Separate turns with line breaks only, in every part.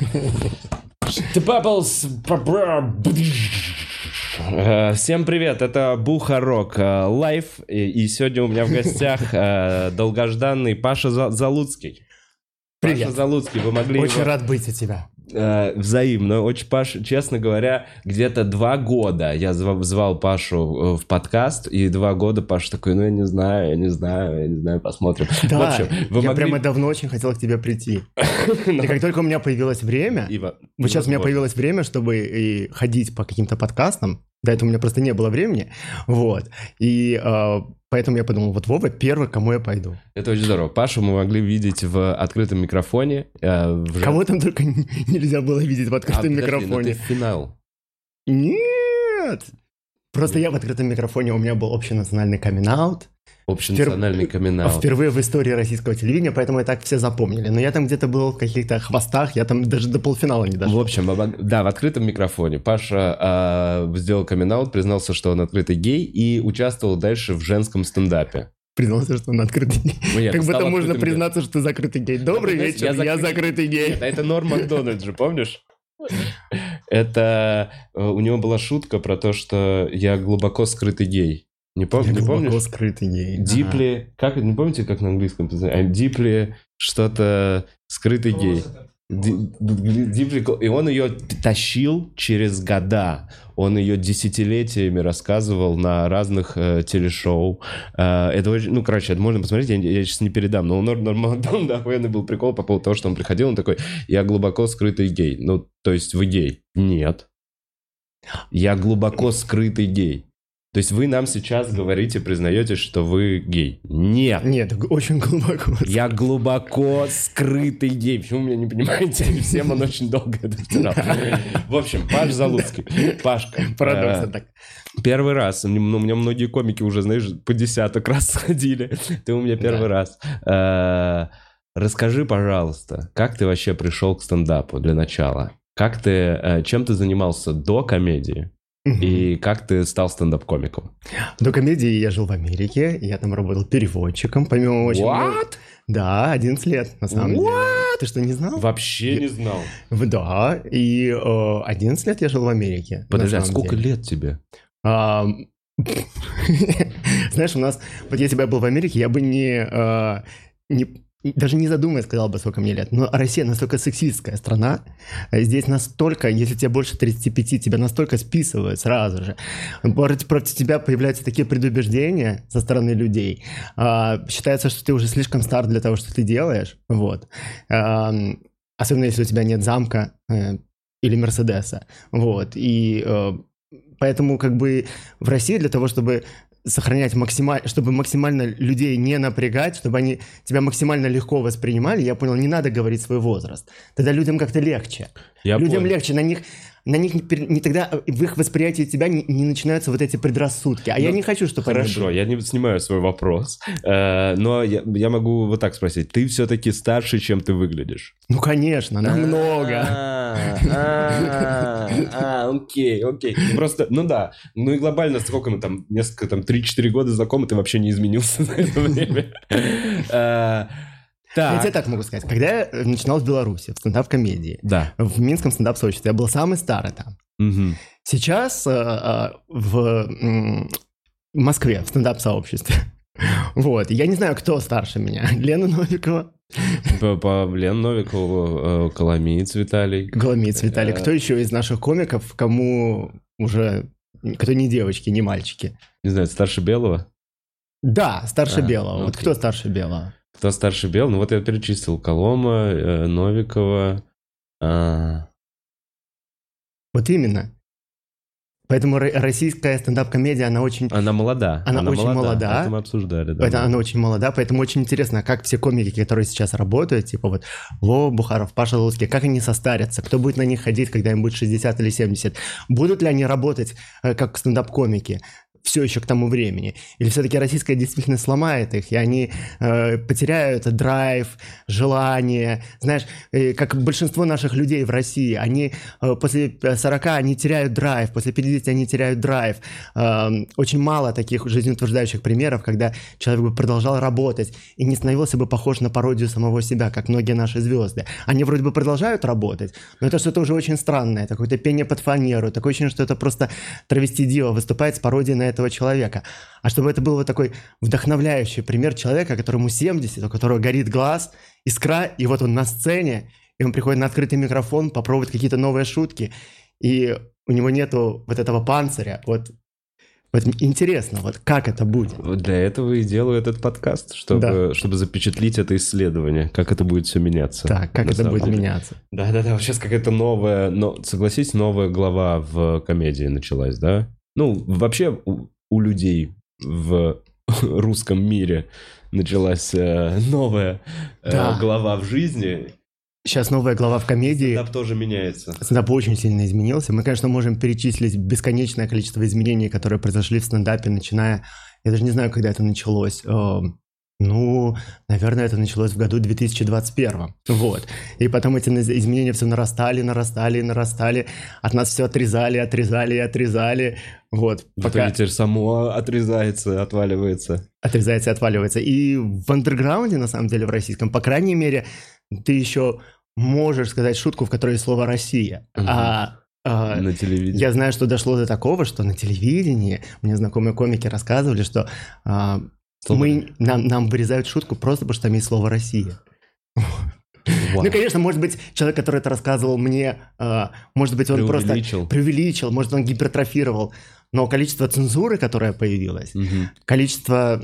The bubbles. Э, Всем привет, это Бухарог э, Лайв, и сегодня у меня в гостях э, долгожданный Паша За- Залуцкий. Паша
Привет.
Залуцкий, вы могли
Очень
его-
рад быть у тебя.
Э, взаимно. Очень, Паш, честно говоря, где-то два года я зва- звал Пашу э, в подкаст, и два года Паша такой, ну я не знаю, я не знаю, я не знаю, посмотрим.
Да,
в общем, вы
я
могли...
прямо давно очень хотел к тебе прийти. И как только у меня появилось время, вот сейчас у меня появилось время, чтобы и ходить по каким-то подкастам, до этого у меня просто не было времени, вот, и э, поэтому я подумал, вот Вова первый, к кому я пойду.
Это очень здорово. Пашу мы могли видеть в открытом микрофоне. э, в
Кого там только нельзя было видеть в
А,
открытом
подожди, ну
микрофоне.
ты финал.
Нет! Просто я в открытом микрофоне, у меня был общенациональный камин-аут,
Общенациональный камин
впервые в истории российского телевидения, поэтому и так все запомнили. Но я там где-то был в каких-то хвостах, я там даже до полуфинала не дошел.
В общем, об- да, в открытом микрофоне Паша а, сделал камин признался, что он открытый гей и участвовал дальше в женском стендапе.
Признался, что он открытый гей.
Ну, нет,
Как будто можно признаться, что ты закрытый гей. Добрый
знаешь,
вечер,
я
я
закрытый-
закрытый гей.
Нет, а это Норм Макдональд же, помнишь? Это э, у него была шутка про то, что я глубоко скрытый гей. Не, пом-
Я
не
глубоко
помнишь?
скрытый гей.
Deeply, как это, не помните, как на английском? I'm deeply что-то скрытый гей. Ди- deeply- и он ее тащил через года. Он ее десятилетиями рассказывал на разных э, телешоу. Э, это очень, ну, короче, это можно посмотреть, я, я сейчас не передам. Но у Нор- Нормандон, да, охуенный был прикол по поводу того, что он приходил, он такой, я глубоко скрытый гей. Ну, то есть вы гей? Нет. Я глубоко скрытый гей. То есть вы нам сейчас говорите, признаете, что вы гей. Нет.
Нет, очень глубоко.
Я глубоко скрытый гей. Почему вы меня не понимаете? Всем он очень долго это втирал. В общем, Паш Залуцкий. Пашка.
Парадоксно
э,
так.
Первый раз. Ну, у меня многие комики уже, знаешь, по десяток раз сходили. Ты у меня первый раз. Э, Расскажи, пожалуйста, как ты вообще пришел к стендапу для начала? Как ты, э, чем ты занимался до комедии? И как ты стал стендап-комиком?
До комедии я жил в Америке, я там работал переводчиком, помимо очень... много-
What?
Да, 11 лет, на самом деле. Ты что, не знал?
Вообще не знал.
Да, и э, 11 лет я жил в Америке.
Подожди, а сколько
деле.
лет тебе?
Знаешь, у нас, вот если бы я был в Америке, я бы не, э, не- даже не задумываясь сказал бы, сколько мне лет. Но Россия настолько сексистская страна, э, здесь настолько, если тебе больше 35, тебя настолько списывают сразу же. Против, против тебя появляются такие предубеждения со стороны людей. А, считается, что ты уже слишком стар для того, что ты делаешь. Вот. Ам, Особенно если у тебя нет замка э, или Мерседеса. Вот. И э, поэтому как бы в России для того, чтобы сохранять максимально, чтобы максимально людей не напрягать, чтобы они тебя максимально легко воспринимали, я понял, не надо говорить свой возраст. Тогда людям как-то легче.
Я
людям
понял.
легче, на них на них не, не тогда э, в их восприятии тебя не, не начинаются вот эти предрассудки. А я
Ну,
не хочу, чтобы они
Хорошо,
были.
я не снимаю свой вопрос, Э, но я, я могу вот так спросить. Ты все-таки старше, чем ты выглядишь?
Ну, конечно, намного.
А, а, а, Окей, окей. Просто, ну да. Ну и глобально, сколько мы там, несколько, там, 3-4 года знакомы, ты вообще не изменился за это время. Э,
Я тебе
Так.
так могу сказать. Когда я э, начинал в Беларуси, в стендап-комедии,
Да.
в Минском стендап-сообществе, я был самый старый там.
Мгм.
Сейчас э, э, в м, Москве, в стендап-сообществе. Вот, я не знаю, кто старше меня. Лена Новикова,
По, по Лен Новикову, э, Коломиец Виталий.
Голомиц Виталий.
Э.
Кто еще из наших комиков, кому уже... Кто не девочки, не мальчики?
Не знаю, старше Белого?
Да, старше
А,
Белого. Вот
окей.
кто старше Белого?
Кто старше Белого? Ну вот я перечислил. Колома, э, Новикова. а,
Вот именно. Поэтому ро- российская стендап-комедия, она очень...
Она молода.
Она очень молода.
Это мы обсуждали, да.
Это она очень молода, поэтому очень интересно, как все комики, которые сейчас работают, типа вот Вова Бухаров, Паша Луцкий, как они состарятся, кто будет на них ходить, когда им будет 60 или 70, будут ли они работать э, как стендап-комики, все еще к тому времени? Или все-таки российская действительность сломает их, и они э, потеряют драйв, желание? Знаешь, э, как большинство наших людей в России, они э, после 40 они теряют драйв, после 50 они теряют драйв. Э, очень мало таких жизнеутверждающих примеров, когда человек бы продолжал работать и не становился бы похож на пародию самого себя, как многие наши звезды. Они вроде бы продолжают работать, но это что-то уже очень странное, какое-то пение под фанеру, такое ощущение, что это просто травести Дио выступает с пародией на этого человека. А чтобы это был вот такой вдохновляющий пример человека, которому 70, у которого горит глаз, искра, и вот он на сцене, и он приходит на открытый микрофон попробовать какие-то новые шутки, и у него нету вот этого панциря, вот Поэтому интересно, вот как это будет.
Вот для этого и делаю этот подкаст, чтобы, да. чтобы запечатлить это исследование, как это будет все меняться.
Так, как это будет деле. меняться.
Да-да-да, сейчас какая-то новая, но, согласись, новая глава в комедии началась, да? Ну, вообще у, у людей в русском мире началась э, новая э, да. глава в жизни.
Сейчас новая глава в комедии.
Стендап тоже меняется.
Стендап очень сильно изменился. Мы, конечно, можем перечислить бесконечное количество изменений, которые произошли в стендапе, начиная... Я даже не знаю, когда это началось. Ну, наверное, это началось в году 2021. Вот. И потом эти изменения все нарастали, нарастали, нарастали. От нас все отрезали, отрезали и отрезали. Вот.
В пока... теперь само отрезается, отваливается.
Отрезается и отваливается. И в андерграунде, на самом деле, в российском, по крайней мере, ты еще можешь сказать шутку, в которой есть слово «Россия». Угу. А
а, на телевидении.
Я знаю, что дошло до такого, что на телевидении мне знакомые комики рассказывали, что а, мы, нам, нам вырезают шутку просто потому, что там есть слово «Россия». Вау. Ну, конечно, может быть, человек, который это рассказывал мне, э, может быть, он просто преувеличил, может, он гипертрофировал. Но количество цензуры, которое появилось, угу. количество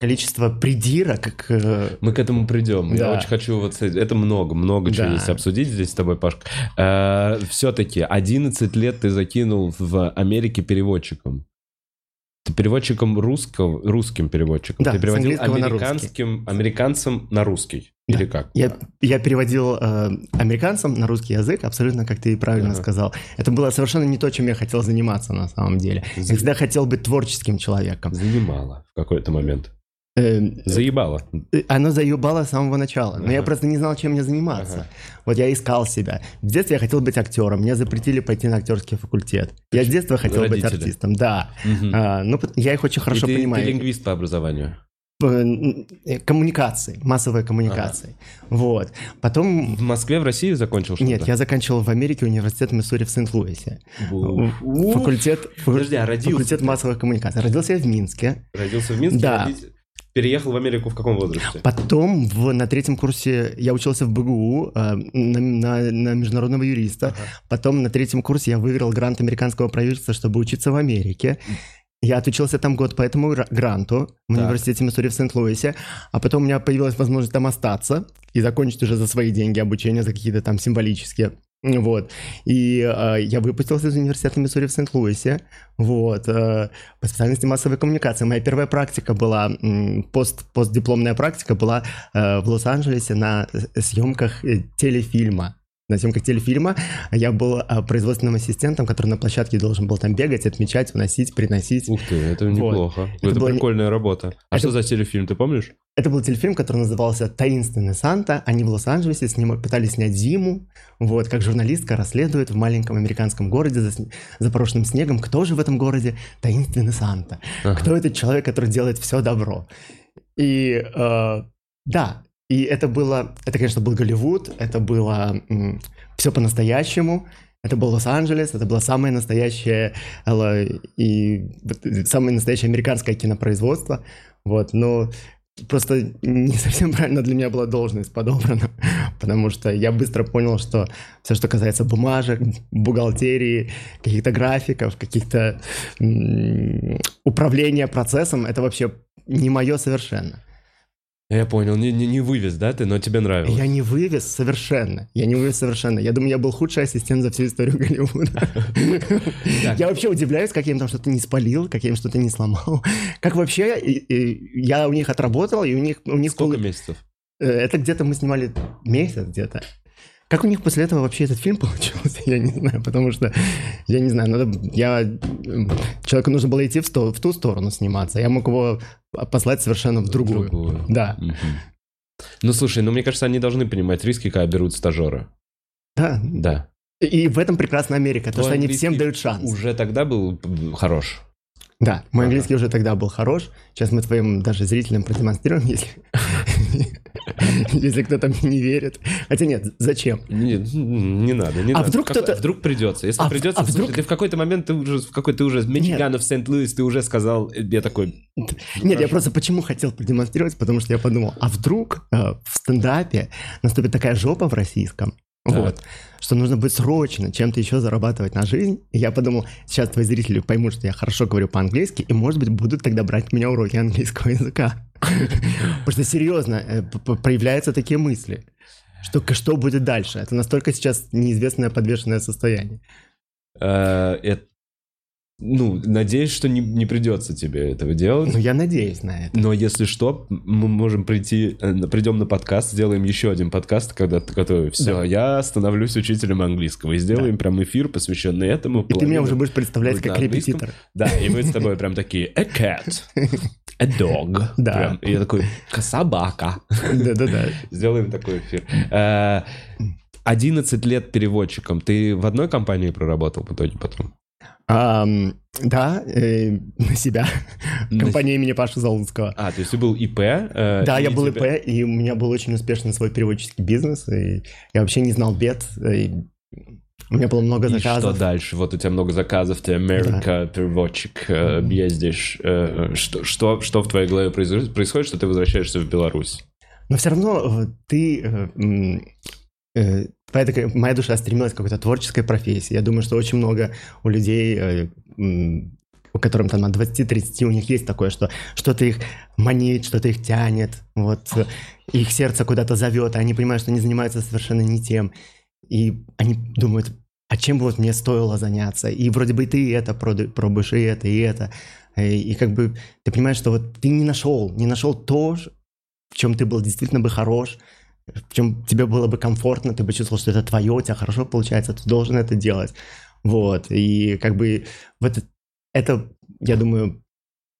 количество придира, как... Э,
Мы к этому придем. Да. Я очень хочу вот... Это много, много да. чего есть обсудить здесь с тобой, Пашка. Э, все-таки 11 лет ты закинул в Америке переводчиком. Ты переводчиком русского, русским переводчиком.
Да,
ты переводил
американским,
на американцам на русский. Да. Или как?
Я, я переводил э, американцам на русский язык, абсолютно, как ты правильно ага. сказал. Это было совершенно не то, чем я хотел заниматься на самом деле. Я всегда хотел быть творческим человеком.
Занимало в какой-то момент. Эм, заебало.
Э, оно заебало с самого начала. Но ага. я просто не знал, чем мне заниматься. Ага. Вот я искал себя. В детстве я хотел быть актером. Мне запретили пойти на актерский факультет. Я с детства хотел Родители. быть артистом. Да. Угу. А, ну, я их очень хорошо
ты,
понимаю.
Ты лингвист по образованию.
Э, коммуникации, массовые коммуникации. Ага. Вот. Потом...
В Москве, в России закончил что-то?
Нет, я заканчивал в Америке университет Миссури в Сент-Луисе. Факультет,
Подожди, а родился
факультет массовых коммуникаций. Родился я в Минске.
Родился в Минске?
Да.
Родитель... Переехал в Америку в каком возрасте?
Потом в, на третьем курсе я учился в БГУ э, на, на, на международного юриста. Ага. Потом на третьем курсе я выиграл грант американского правительства, чтобы учиться в Америке. Я отучился там год по этому гранту в так. университете Миссури в Сент-Луисе, а потом у меня появилась возможность там остаться и закончить уже за свои деньги обучение, за какие-то там символические. Вот. И э, я выпустился из университета Миссури в Сент-Луисе. Вот. Э, по специальности массовой коммуникации. Моя первая практика была, пост, постдипломная практика была э, в Лос-Анджелесе на съемках э, телефильма на съемках телефильма. Я был а, производственным ассистентом, который на площадке должен был там бегать, отмечать, уносить, приносить.
Ух ты, это неплохо. Вот. Это, это была... прикольная работа. А это... что за телефильм, ты помнишь?
Это был телефильм, который назывался «Таинственный Санта». Они в Лос-Анджелесе сним... пытались снять зиму. Вот, как журналистка расследует в маленьком американском городе за, за прошлым снегом, кто же в этом городе таинственный Санта. Ага. Кто этот человек, который делает все добро. И э, да, и это было, это, конечно, был Голливуд, это было м, все по-настоящему, это был Лос-Анджелес, это было самое настоящее и самое настоящее американское кинопроизводство, вот, но просто не совсем правильно для меня была должность подобрана, потому что я быстро понял, что все, что касается бумажек, бухгалтерии, каких-то графиков, каких-то управления процессом, это вообще не мое совершенно.
Я понял, не, не, не вывез, да, ты, но тебе нравилось?
Я не вывез совершенно. Я не вывез совершенно. Я думаю, я был худший ассистент за всю историю Голливуда. Я вообще удивляюсь, как я им там что-то не спалил, как я им что-то не сломал. Как вообще я у них отработал, и у них... у них
Сколько месяцев?
Э, это где-то мы снимали месяц где-то. Как у них после этого вообще этот фильм получился, я не знаю, потому что, я не знаю, надо, я, человеку нужно было идти в, сто, в ту сторону сниматься, я мог его послать совершенно в другую.
другую.
Да.
Мгм. Ну, слушай, ну, мне кажется, они должны понимать риски, когда берут стажера.
Да,
Да.
и в этом прекрасна Америка, то, что они всем дают шанс.
Уже тогда был хорош.
Да, мой
Ага.
английский уже тогда был хорош. Сейчас мы твоим даже зрителям продемонстрируем, если, если кто-то мне не верит. Хотя нет, зачем?
Не, не надо, не
А
надо.
вдруг кто-то-
Вдруг придется. Если
А
придется,
а вдруг-
ты в какой-то момент, ты уже, в какой ты уже Мичигана в Сент-Луис, ты уже сказал, э, я такой...
Нет, я
Хорошо.
просто почему хотел продемонстрировать, потому что я подумал, а вдруг э, в стендапе наступит такая жопа в российском,
Так.
вот, что нужно будет срочно чем-то еще зарабатывать на жизнь. И я подумал, сейчас твои зрители поймут, что я хорошо говорю по-английски, и, может быть, будут тогда брать у меня уроки английского языка. Потому что серьезно, э, проявляются такие мысли. Что, что будет дальше? Это настолько сейчас неизвестное подвешенное состояние.
э, это- ну, надеюсь, что не, не придется тебе этого делать.
Ну, я надеюсь на это.
Но если что, мы можем прийти, э, придем на подкаст, сделаем еще один подкаст, когда ты готовый. Все,
Да.
я становлюсь учителем английского. И сделаем прям эфир, посвященный этому.
И ты меня уже будешь представлять как репетитор.
Да, и мы с тобой прям такие, a cat, a dog.
Да.
Прям. И я такой, собака.
Да-да-да.
Сделаем такой эфир. Э, 11 лет переводчиком. Ты в одной компании проработал в итоге потом?
Ам, да, э, на себя.
На
Компания имени Паши Залуцкого.
А, то есть ты был ИП? э,
Да, я был
тебя-
ИП, и у меня был очень успешный свой переводческий бизнес, и я вообще не знал бед. и у меня было много
И что
заказов.
дальше? Вот у тебя много заказов, ты Америка, переводчик, э, ездишь. э, Что, что, что в твоей голове происходит, что ты возвращаешься в Беларусь?
Но все равно э, ты... э, такая- моя душа стремилась к какой-то творческой профессии. Я думаю, что очень много у людей, э, у которым там от 20-30, у них есть такое, что что-то их манит, что-то их тянет, вот, э, их сердце куда-то зовет, а они понимают, что они занимаются совершенно не тем. И они думают, а чем бы вот мне стоило заняться? И вроде бы ты и это пробуешь, и это, и это. Э, И как бы ты понимаешь, что вот ты не нашел, не нашел то, в чем ты был действительно бы хорош, в чем тебе было бы комфортно, ты бы чувствовал, что это твое, у тебя хорошо получается, ты должен это делать. Вот, и как бы в это, это, я думаю,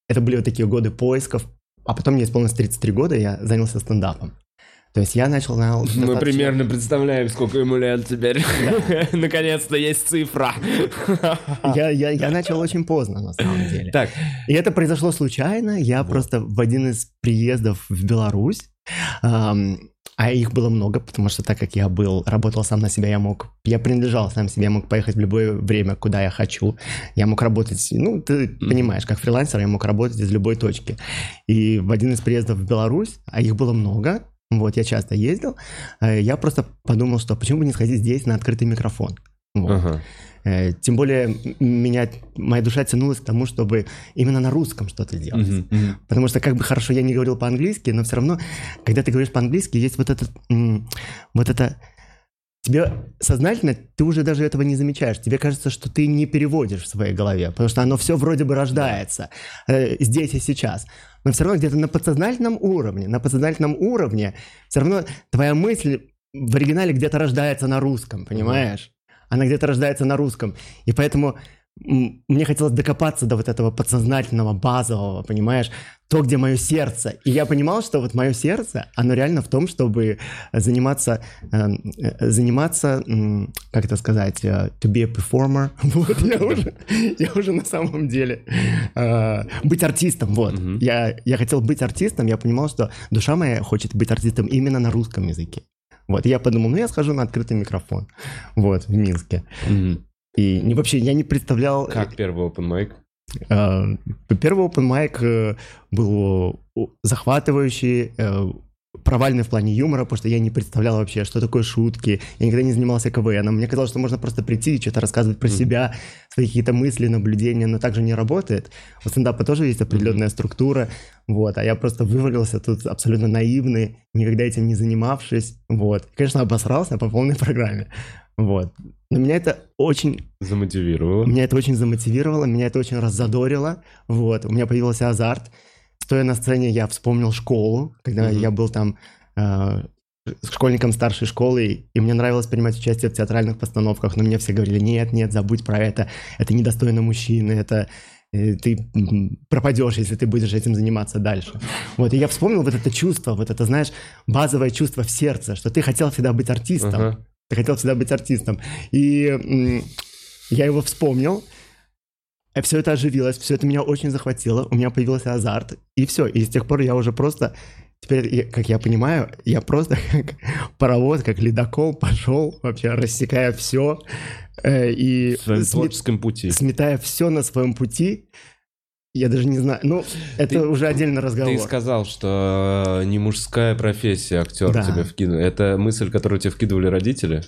это были вот такие годы поисков, а потом мне исполнилось 33 года, я занялся стендапом. То есть я начал на...
Мы
достаточно-
примерно представляем, сколько ему лет теперь. Наконец-то есть цифра.
Я, я, я начал очень поздно, на самом деле.
Так,
И это произошло случайно. Я
Вот.
просто в один из приездов в Беларусь, а их было много, потому что так как я был, работал сам на себя, я мог, я принадлежал сам себе, я мог поехать в любое время, куда я хочу. Я мог работать, ну, ты понимаешь, как фрилансер, я мог работать из любой точки. И в один из приездов в Беларусь, а их было много, вот, я часто ездил, э, я просто подумал, что почему бы не сходить здесь на открытый микрофон. Вот.
ага.
Э, Тем более меня, моя душа тянулась к тому, чтобы именно на русском что-то делать.
Мгм, мгм.
Потому что как бы хорошо я не говорил по-английски, но все равно, когда ты говоришь по-английски, есть вот этот, вот это, тебе сознательно, ты уже даже этого не замечаешь. Тебе кажется, что ты не переводишь в своей голове, потому что оно все вроде бы рождается э, здесь и сейчас. Но все равно где-то на подсознательном уровне, на подсознательном уровне, все равно твоя мысль в оригинале где-то рождается на русском, понимаешь? Она где-то рождается на русском. И поэтому мне хотелось докопаться до вот этого подсознательного, базового, понимаешь? То, где мое сердце. И я понимал, что вот мое сердце, оно реально в том, чтобы заниматься, э, э, заниматься, м, как это сказать, э, to be a performer. Вот, я уже, я уже на самом деле э, быть артистом, вот.
Мгм.
Я, я хотел быть артистом, я понимал, что душа моя хочет быть артистом именно на русском языке. Вот, я подумал, ну я схожу на открытый микрофон, вот, в Минске.
Мгм.
И не, вообще я не представлял...
Как первый open mic?
э, Первый open mic э, был э, захватывающий, э, провальный в плане юмора, потому что я не представлял вообще, что такое шутки. Я никогда не занимался КВНом. Мне казалось, что можно просто прийти и что-то рассказывать про
Мгм.
себя, свои какие-то мысли, наблюдения, но так же не работает. У стендапа тоже есть определенная структура, вот, а я просто вывалился тут абсолютно наивный, никогда этим не занимавшись, вот. Конечно, обосрался по полной программе, вот. Но меня это очень
Замотивировал.
меня это очень замотивировало, меня это очень раззадорило. Вот, у меня появился азарт. Стоя на сцене, я вспомнил школу, когда
Мгм.
я был там э, школьником старшей школы, и мне нравилось принимать участие в театральных постановках, но мне все говорили, нет, нет, забудь про это, это недостойно мужчины, это э, ты пропадешь, если ты будешь этим заниматься дальше. Вот, и я вспомнил вот это чувство, вот это, знаешь, базовое чувство в сердце, что ты хотел всегда быть артистом, uh-huh. ты хотел всегда быть артистом. И я его вспомнил, все это оживилось, все это меня очень захватило, у меня появился азарт, и все, и с тех пор я уже просто Теперь, как я понимаю, я просто как паровоз, как ледокол пошел, вообще рассекая все э, и...
В своем смет... творческом пути.
Сметая все на своем пути. Я даже не знаю. Ну, это ты, уже отдельный разговор.
Ты сказал, что не мужская профессия актер да. тебе вкинул. Это мысль, которую тебе вкидывали родители?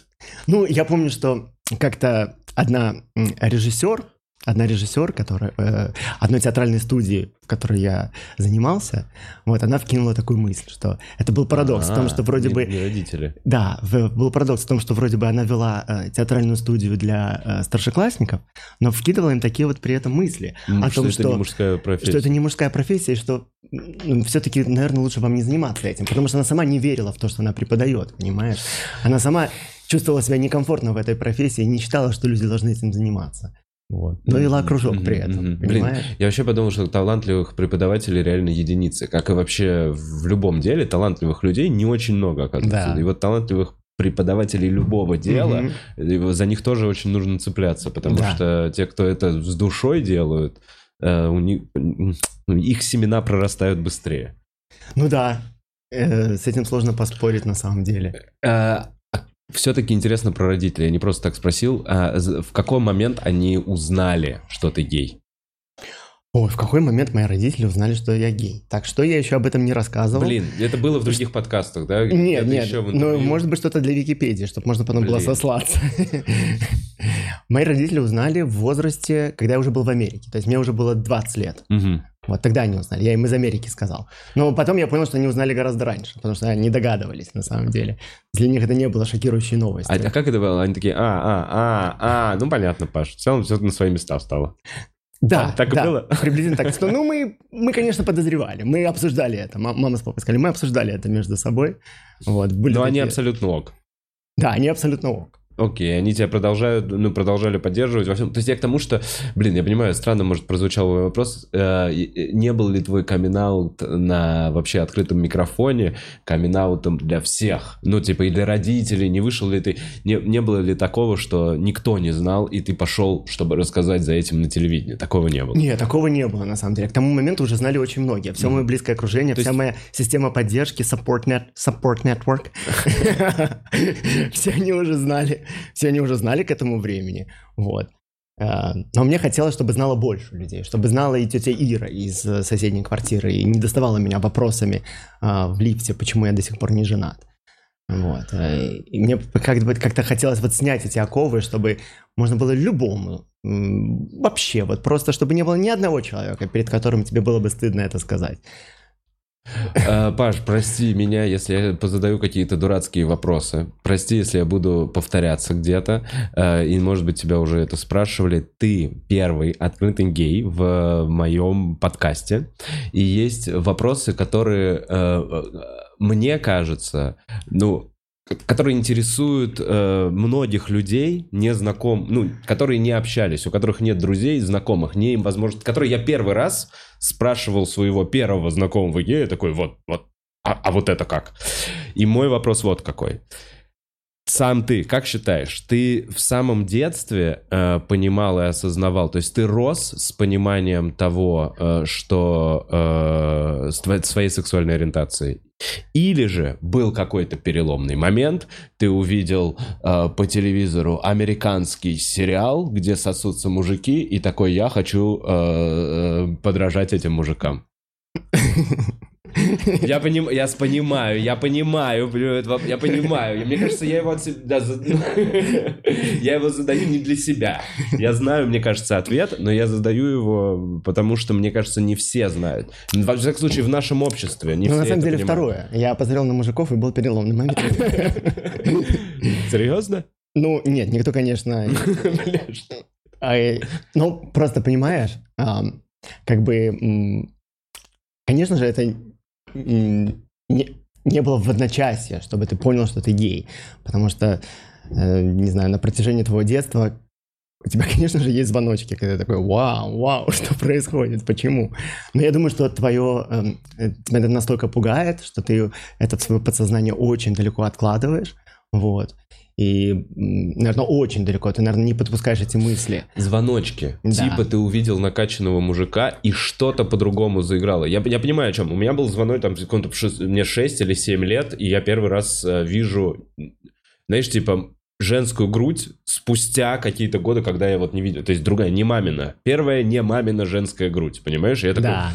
Ну, я помню, что как-то одна режиссер, одна режиссер, которая, э, одной театральной студии, в которой я занимался, вот, она вкинула такую мысль, что это был парадокс А-а-а, в том, что вроде
не,
бы...
Не родители.
Да, в, был парадокс в том, что вроде бы она вела э, театральную студию для э, старшеклассников, но вкидывала им такие вот при этом мысли
mm,
о
что
том,
это
что...
не мужская профессия.
Что это не мужская профессия, и что ну, все-таки, наверное, лучше вам не заниматься этим, потому что она сама не верила в то, что она преподает, понимаешь? Она сама чувствовала себя некомфортно в этой профессии и не считала, что люди должны этим заниматься. Вот. Но вела кружок при этом, Блин,
я вообще подумал, что талантливых преподавателей реально единицы. Как и вообще в любом деле, талантливых людей не очень много, оказывается. Да. И вот талантливых преподавателей любого дела, mm-hmm. за них тоже очень нужно цепляться, потому да. что те, кто это с душой делают, э, у них, их семена прорастают быстрее.
Ну да, э, с этим сложно поспорить на самом деле.
Все-таки интересно про родителей. Я не просто так спросил. А в какой момент они узнали, что ты гей?
Ой, в какой момент мои родители узнали, что я гей? Так, что я еще об этом не рассказывал?
Блин, это было в других подкастах, да?
Нет, это нет, ну, может быть, что-то для Википедии, чтобы можно потом Блин. было сослаться. Мои родители узнали в возрасте, когда я уже был в Америке. То есть мне уже было 20 лет.
Угу.
Вот тогда они узнали. Я им из Америки сказал. Но потом я понял, что они узнали гораздо раньше, потому что они догадывались на самом деле. Для них это не было шокирующей новостью.
А, а как это было? Они такие, а, а, а, а, ну понятно, Паш. В целом все на свои места встало.
Да,
а, так
да,
и было?
приблизительно так. Ну, мы, мы, конечно, подозревали. Мы обсуждали это. Мама с папой сказали, мы обсуждали это между собой. Вот,
были Но такие... они абсолютно ок.
Да, они абсолютно ок.
Окей, они тебя продолжают, ну, продолжали поддерживать во всем. То есть я к тому, что, блин, я понимаю, странно, может, прозвучал мой вопрос. Э, не был ли твой камин на вообще открытом микрофоне камин для всех? Ну, типа, и для родителей, не вышел ли ты, не, не было ли такого, что никто не знал, и ты пошел, чтобы рассказать за этим на телевидении? Такого не было?
Нет, такого не было, на самом деле. К тому моменту уже знали очень многие. Все mm. мое близкое окружение, То вся есть... моя система поддержки, support, net, support network, все они уже знали все они уже знали к этому времени, вот. А, но мне хотелось, чтобы знало больше людей, чтобы знала и тетя Ира из э, соседней квартиры и не доставала меня вопросами а, в лифте, почему я до сих пор не женат. Вот. Э, и мне как-то, как-то хотелось вот снять эти оковы, чтобы можно было любому вообще, вот просто чтобы не было ни одного человека, перед которым тебе было бы стыдно это сказать.
Э, Паш, прости меня, если я задаю какие-то дурацкие вопросы. Прости, если я буду повторяться где-то. Э, и, может быть, тебя уже это спрашивали. Ты первый открытый гей в моем подкасте. И есть вопросы, которые, э, мне кажется, ну, которые интересуют э, многих людей, не знаком, ну, которые не общались, у которых нет друзей, знакомых, не им возможно, которые я первый раз спрашивал своего первого знакомого гея, такой, вот, вот, а, а вот это как? И мой вопрос вот какой. Сам ты, как считаешь, ты в самом детстве э, понимал и осознавал, то есть ты рос с пониманием того, э, что э, с твоей, своей сексуальной ориентацией? Или же был какой-то переломный момент, ты увидел э, по телевизору американский сериал, где сосутся мужики, и такой я хочу э, э, подражать этим мужикам. Я, поним, я понимаю, я понимаю, я понимаю. Мне кажется, я его от себя, я его задаю не для себя. Я знаю, мне кажется, ответ, но я задаю его, потому что, мне кажется, не все знают. Во всяком случае, в нашем обществе не
ну,
все
на самом деле,
понимают.
второе. Я посмотрел на мужиков и был переломный момент.
Серьезно?
Ну, нет, никто, конечно... Ну, просто понимаешь, как бы... Конечно же, это не, не было в одночасье, чтобы ты понял, что ты гей. Потому что, э, не знаю, на протяжении твоего детства у тебя, конечно же, есть звоночки, когда ты такой, вау, вау, что происходит, почему? Но я думаю, что твое, э, тебя это настолько пугает, что ты это свое подсознание очень далеко откладываешь, вот. И, наверное, очень далеко. Ты, наверное, не подпускаешь эти мысли.
Звоночки. Да. Типа ты увидел накачанного мужика, и что-то по-другому заиграло. Я, я понимаю, о чем. У меня был звонок, там, секунду, мне 6 или 7 лет, и я первый раз э, вижу, знаешь, типа, женскую грудь спустя какие-то годы, когда я вот не видел. То есть другая, не мамина. Первая не мамина женская грудь, понимаешь? И я такой, да.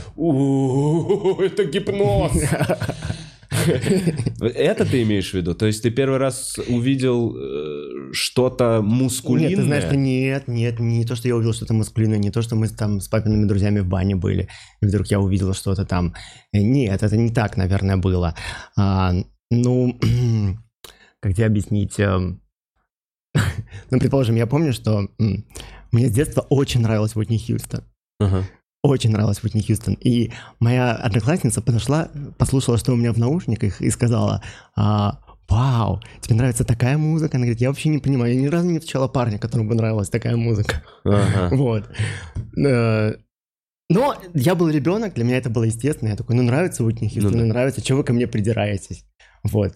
это гипноз. Это ты имеешь в виду? То есть ты первый раз увидел э, что-то мускулинное?
Нет, ты знаешь, что нет, нет, не то, что я увидел что-то мускулинное, не то, что мы там с папиными друзьями в бане были, и вдруг я увидел что-то там. Э, нет, это не так, наверное, было. А, ну, как тебе объяснить? Эм, ну, предположим, я помню, что мне с детства очень нравилась Уитни Хьюстон. Ага очень нравилась Уитни Хьюстон. И моя одноклассница подошла, послушала, что у меня в наушниках, и сказала, а, вау, тебе нравится такая музыка? Она говорит, я вообще не понимаю, я ни разу не встречала парня, которому бы нравилась такая музыка. Ага. Вот. Э, но я был ребенок, для меня это было естественно. Я такой, ну нравится Уитни Хьюстон, ну, да. нравится, чего вы ко мне придираетесь? Вот.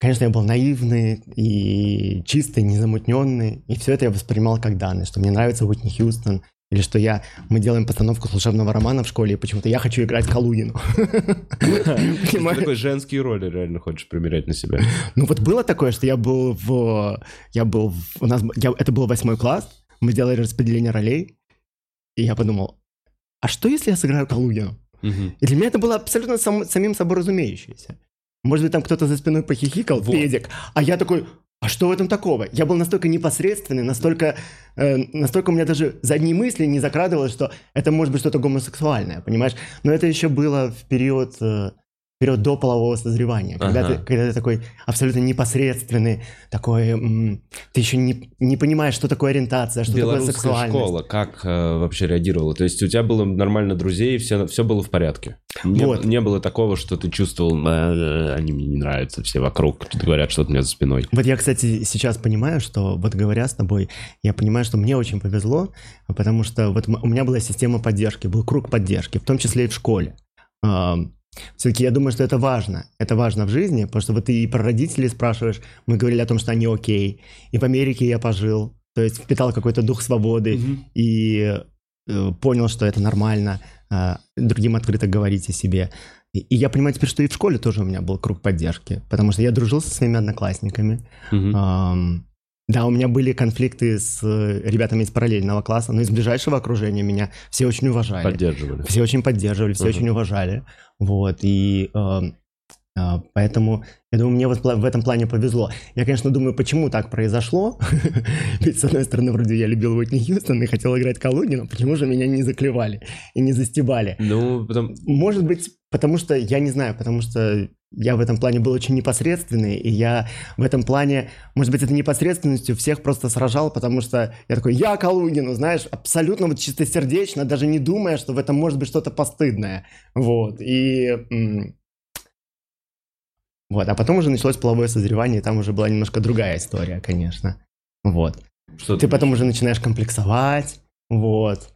Конечно, я был наивный и чистый, незамутненный, и все это я воспринимал как данность, что мне нравится Уитни Хьюстон, или что я, мы делаем постановку служебного романа в школе, и почему-то я хочу играть Калугину.
Ты такой женские роли реально хочешь примерять на себя.
Ну вот было такое, что я был в... Я был в... У нас... Я, это был восьмой класс, мы сделали распределение ролей, и я подумал, а что если я сыграю Калугину? И для меня это было абсолютно сам, самим собой разумеющееся. Может быть, там кто-то за спиной похихикал, вот. педик, а я такой, а что в этом такого? Я был настолько непосредственный, настолько, э, настолько у меня даже задние мысли не закрадывалось, что это может быть что-то гомосексуальное, понимаешь? Но это еще было в период э, период до полового созревания, ага. когда, ты, когда ты такой абсолютно непосредственный, такой, ты еще не, не понимаешь, что такое ориентация, что такое сексуальность.
школа, как э, вообще реагировала? То есть у тебя было нормально друзей, все, все было в порядке? Не, вот. не было такого, что ты чувствовал, э, они мне не нравятся, все вокруг говорят что-то у меня за спиной?
Вот я, кстати, сейчас понимаю, что вот говоря с тобой, я понимаю, что мне очень повезло, потому что вот у меня была система поддержки, был круг поддержки, в том числе и в школе. Все-таки я думаю, что это важно. Это важно в жизни, потому что вот ты и про родителей спрашиваешь. Мы говорили о том, что они окей. И в Америке я пожил, то есть впитал какой-то дух свободы mm-hmm. и э, понял, что это нормально. Э, другим открыто говорить о себе. И, и я понимаю теперь, что и в школе тоже у меня был круг поддержки, потому что я дружил со своими одноклассниками. Mm-hmm. Эм, да, у меня были конфликты с э, ребятами из параллельного класса, но из ближайшего окружения меня все очень уважали.
Поддерживали.
Все очень поддерживали, все uh-huh. очень уважали. Вот, и э, э, поэтому, я думаю, мне вот в этом плане повезло. Я, конечно, думаю, почему так произошло. Ведь, с одной стороны, вроде я любил Уитни Хьюстон и хотел играть но почему же меня не заклевали и не застебали?
Ну, потом...
Может быть, потому что, я не знаю, потому что я в этом плане был очень непосредственный, и я в этом плане, может быть, это непосредственностью всех просто сражал, потому что я такой, я Калугину, знаешь, абсолютно вот чистосердечно, даже не думая, что в этом может быть что-то постыдное. Вот, и... Вот, а потом уже началось половое созревание, и там уже была немножко другая история, конечно. Вот. Что ты, ты потом уже начинаешь комплексовать, вот.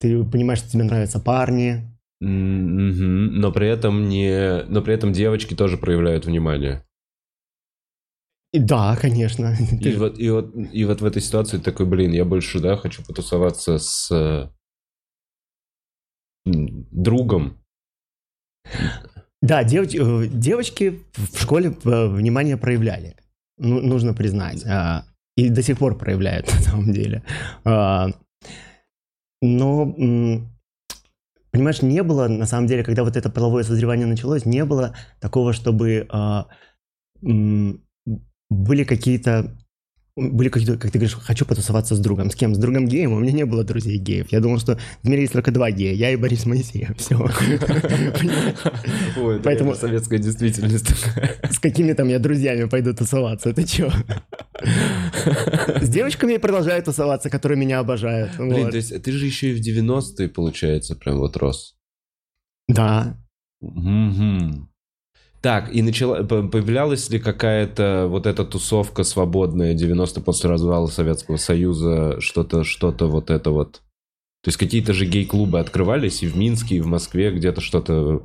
Ты понимаешь, что тебе нравятся парни,
Но при этом не, но при этом девочки тоже проявляют внимание.
И да, конечно.
И вот, и, вот, и вот в этой ситуации такой, блин, я больше, да, хочу потусоваться с другом.
Да, девоч, э, девочки в школе э, внимание проявляли, ну, нужно признать. А, и до сих пор проявляют, на самом деле. А, но Понимаешь, не было, на самом деле, когда вот это половое созревание началось, не было такого, чтобы э, были какие-то были какие-то, как ты говоришь, хочу потусоваться с другом. С кем? С другом геем? У меня не было друзей геев. Я думал, что в мире есть только два гея. Я и Борис Моисеев. Все.
Поэтому советская действительность.
С какими там я друзьями пойду тусоваться? Это что? С девочками я продолжаю тусоваться, которые меня обожают.
Блин, то есть ты же еще и в 90-е, получается, прям вот рос.
Да.
Так, и начала, по- появлялась ли какая-то вот эта тусовка свободная 90 после развала Советского Союза, что-то, что-то вот это вот? То есть какие-то же гей-клубы открывались и в Минске, и в Москве где-то что-то...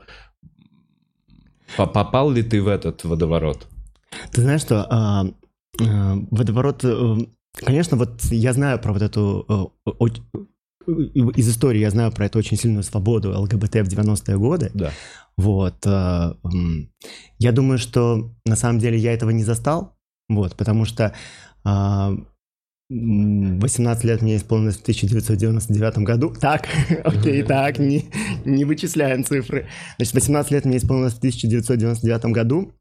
По- Попал ли ты в этот водоворот?
Ты знаешь, что а, а, водоворот... э, Конечно, вот я знаю про вот эту... из истории я знаю про эту очень сильную свободу ЛГБТ в 90-е годы.
Да.
Вот. э, Я думаю, что на самом деле я этого не застал. Вот, потому что а, м, 18 лет мне исполнилось в 1999 году. Так, окей, так, не, не вычисляем цифры. Значит, 18 лет мне исполнилось в 1999 году.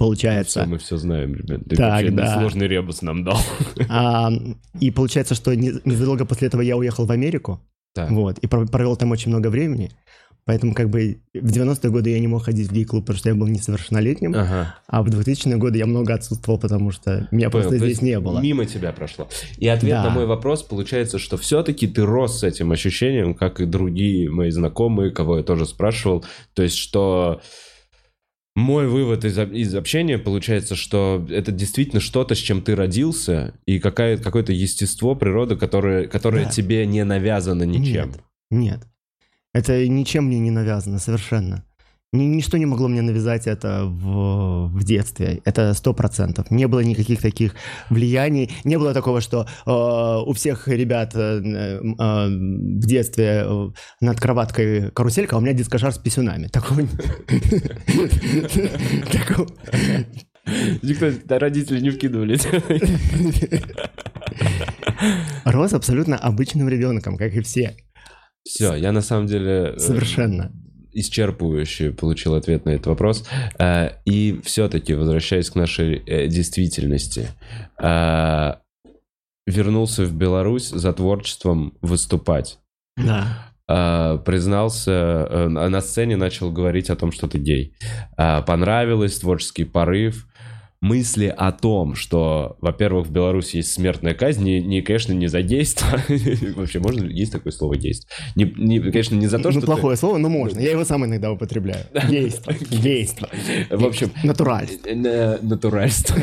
Получается.
Все, мы все знаем, ребят. Ты
Так, да.
сложный ребус нам дал.
А, и получается, что не- незадолго после этого я уехал в Америку.
Так.
Вот, и про- провел там очень много времени. Поэтому как бы в 90-е годы я не мог ходить в гей-клуб, потому что я был несовершеннолетним.
Ага.
А в 2000-е годы я много отсутствовал, потому что меня
Понял,
просто
то
здесь не было.
Мимо тебя прошло. И ответ
Да.
на мой вопрос получается, что все-таки ты рос с этим ощущением, как и другие мои знакомые, кого я тоже спрашивал. То есть, что мой вывод из, из общения получается, что это действительно что-то, с чем ты родился, и какая, какое-то естество, природа, которое, которое
Да.
тебе не навязано ничем.
Нет, нет. Это ничем мне не навязано, совершенно. Ни- ничто не могло мне навязать это в, в детстве. Это сто процентов. Не было никаких таких влияний. Не было такого, что э, у всех ребят э, э, в детстве э, над кроваткой каруселька, а у меня дискошар с писюнами. Такого... Такого-
Никто, родители не вкидывали.
Рос абсолютно обычным ребенком, как и все.
Все, я на самом деле... э,
Совершенно.
Исчерпывающе получил ответ на этот вопрос. Э, И все-таки, возвращаясь к нашей э, действительности, э, вернулся в Беларусь за творчеством выступать.
Да.
Э, Признался, э, на сцене начал говорить о том, что ты гей. Понравилось, творческий порыв. Мысли о том, что, во-первых, в Беларуси есть смертная казнь, не, не, конечно, не за действо. Вообще, можно есть такое слово действо? Не, не, конечно, не за то,
ну,
что ты-
плохое слово, но можно. Я его сам иногда употребляю. Действо. Действо.
В общем,
Натуральность.
Э, Натуральство.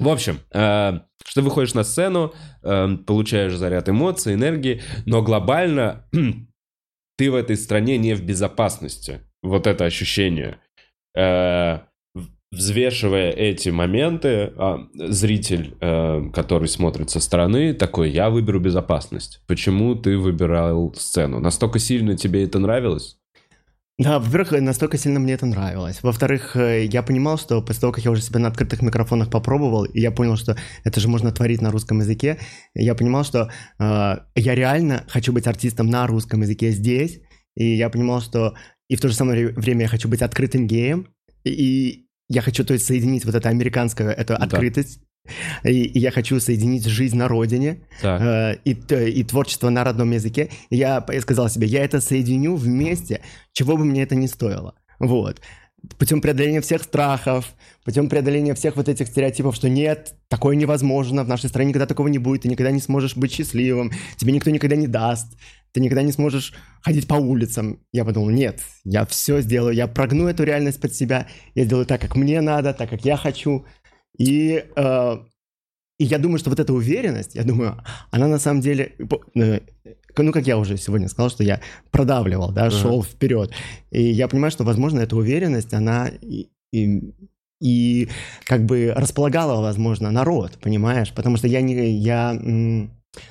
В общем, э, что выходишь на сцену, э, получаешь заряд эмоций, энергии, но глобально ты в этой стране не в безопасности. Вот это ощущение. Э, Взвешивая эти моменты, а, зритель, э, который смотрит со стороны, такой, я выберу безопасность. Почему ты выбирал сцену? Настолько сильно тебе это нравилось?
Да, во-первых, настолько сильно мне это нравилось. Во-вторых, э, я понимал, что после того, как я уже себя на открытых микрофонах попробовал, и я понял, что это же можно творить на русском языке, я понимал, что э, я реально хочу быть артистом на русском языке здесь, и я понимал, что и в то же самое время я хочу быть открытым геем, и я хочу, то есть, соединить вот это американское, эту
Да.
открытость, и, и я хочу соединить жизнь на родине, э, и, и творчество на родном языке. Я п- сказал себе, я это соединю вместе, чего бы мне это ни стоило. Вот. Путем преодоления всех страхов, путем преодоления всех вот этих стереотипов, что нет, такое невозможно, в нашей стране никогда такого не будет, ты никогда не сможешь быть счастливым, тебе никто никогда не даст, ты никогда не сможешь ходить по улицам. Я подумал, нет, я все сделаю, я прогну эту реальность под себя, я сделаю так, как мне надо, так, как я хочу. И э, и я думаю, что вот эта уверенность, я думаю, она на самом деле, э, ну, как я уже сегодня сказал, что я продавливал, да,
Ага.
шел вперед. И я понимаю, что, возможно, эта уверенность, она и, и- и как бы располагала, возможно, народ, понимаешь? Потому что я не, я,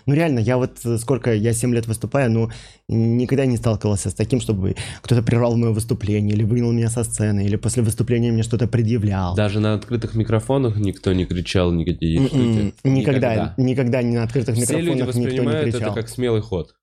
ну, реально, я вот э, сколько, я 7 лет выступаю, ну, никогда не сталкивался с таким, чтобы кто-то прервал мое выступление, или выгнал меня со сцены, или после выступления мне что-то предъявлял.
Даже на открытых микрофонах никто не кричал никакие
М-м,
штуки.
Никогда, никогда не на открытых
Все люди
микрофонах никто не
воспринимают это
кричал.
как смелый ход.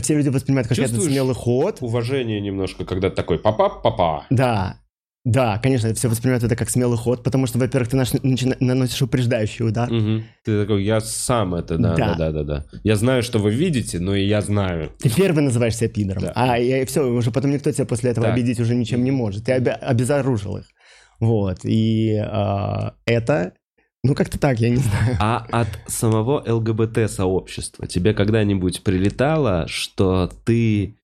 Все люди воспринимают как смелый ход.
Уважение немножко, когда такой папа-папа.
Да, да, конечно, все воспринимают это как смелый ход, потому что, во-первых, ты начина- наносишь упреждающий удар.
Мгм. Ты такой, я сам это, да, да,
Да.
да, да. Я знаю, что вы видите, но и я знаю.
Ты первый называешь себя пидором,
Да.
а и все, уже потом никто тебя после этого
Так.
обидеть уже ничем не может. Ты обе- обезоружил их. Вот, и а, это, ну как-то так, я не знаю.
А от самого ЛГБТ-сообщества тебе когда-нибудь прилетало, что ты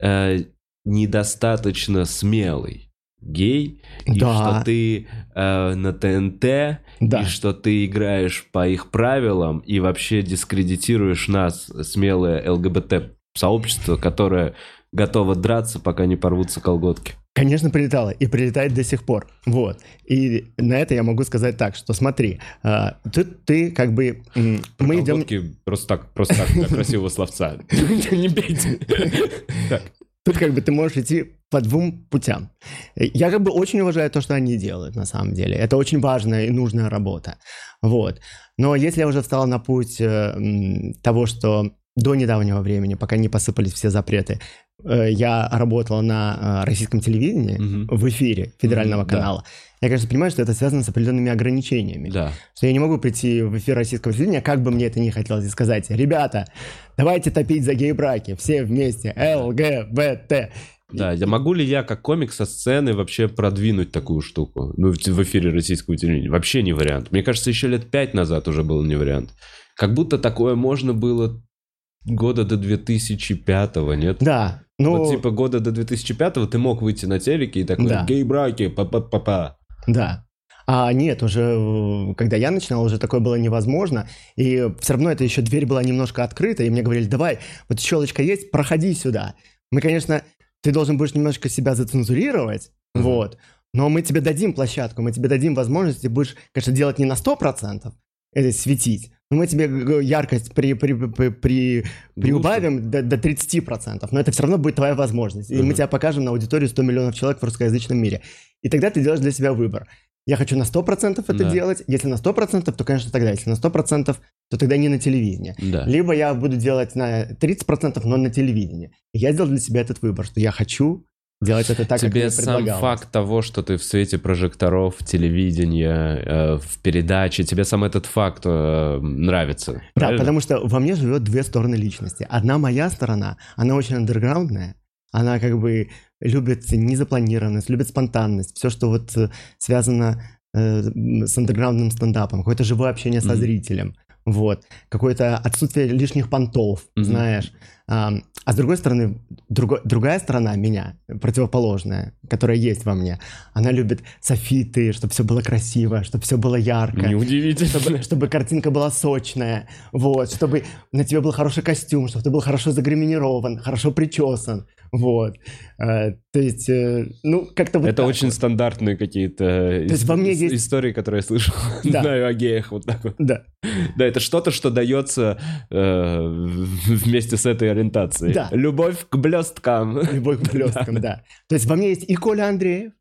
э, недостаточно смелый гей, и
Да.
что ты э, на ТНТ,
Да.
и что ты играешь по их правилам и вообще дискредитируешь нас, смелое ЛГБТ-сообщество, которое готово драться, пока не порвутся колготки.
Конечно, прилетало и прилетает до сих пор. Вот. И на это я могу сказать так, что смотри, а, тут ты как бы... Мы идем...
Колготки просто так, просто так, для красивого словца. Не бейте.
Тут как бы ты можешь идти по двум путям. Я как бы очень уважаю то, что они делают на самом деле. Это очень важная и нужная работа. Вот. Но если я уже встал на путь э, того, что до недавнего времени, пока не посыпались все запреты, я работал на э, российском телевидении
Мгм.
в эфире федерального
да.
канала. Я, конечно, понимаю, что это связано с определенными ограничениями.
Да.
Что я не могу прийти в эфир российского телевидения, как бы мне это ни хотелось, и сказать, ребята, давайте топить за гей-браки, все вместе, ЛГБТ.
Да, я могу ли я как комик со сцены вообще продвинуть такую штуку? Ну, в, эфире российского телевидения. Вообще не вариант. Мне кажется, еще лет пять назад уже был не вариант. Как будто такое можно было года до 2005, нет?
Да, ну,
Вот типа года до 2005 ты мог выйти на телеке и такой,
Да.
гей-браки, па-па-па-па.
да. А нет, уже э, когда я начинал, уже такое было невозможно. И все равно это еще дверь была немножко открыта, и мне говорили, давай, вот щелочка есть, проходи сюда. Мы, конечно, ты должен будешь немножко себя зацензурировать,
Мгм.
вот, но мы тебе дадим площадку, мы тебе дадим возможность, ты будешь, конечно, делать не на 100%, это светить, но мы тебе яркость при, при, при, при- приубавим до, до 30%, но это все равно будет твоя возможность. И мы
Мгм.
тебя покажем на аудиторию 100 миллионов человек в русскоязычном мире. И тогда ты делаешь для себя выбор. Я хочу на 100% это
Да.
делать. Если на 100%, то, конечно, тогда. Если на 100%, то тогда не на телевидении.
Да.
Либо я буду делать на 30%, но на телевидении. И я сделал для себя этот выбор, что я хочу делать это так, как
Тебе
мне
сам факт того, что ты в свете прожекторов, телевидения, э, в передаче, тебе сам этот факт э, нравится.
Да,
правильно?
потому что во мне живет две стороны личности. Одна моя сторона, она очень андерграундная, она как бы любит незапланированность, любит спонтанность, все, что вот э, связано э, с андерграундным стендапом, какое-то живое общение со
Мгм.
зрителем, вот, какое-то отсутствие лишних понтов,
Мгм.
знаешь. Ам, а с другой стороны, друго- другая сторона меня, противоположная, которая есть во мне, она любит софиты, чтобы все было красиво, чтобы все было ярко
Неудивительно.
чтобы, чтобы картинка была сочная, вот, чтобы на тебе был хороший костюм, чтобы ты был хорошо загриминирован, хорошо причесан, вот. Э, то есть, э, ну, как-то вот
Это очень
вот.
стандартные какие-то э,
есть во мне есть-
истории, которые я слышал.
Да.
Знаю о геях вот так вот.
Да,
Да, это что-то, что дается э, вместе с этой ориентацией.
Да.
Любовь к блесткам.
любовь к блесткам, да. То есть во мне есть и Коля Андреев,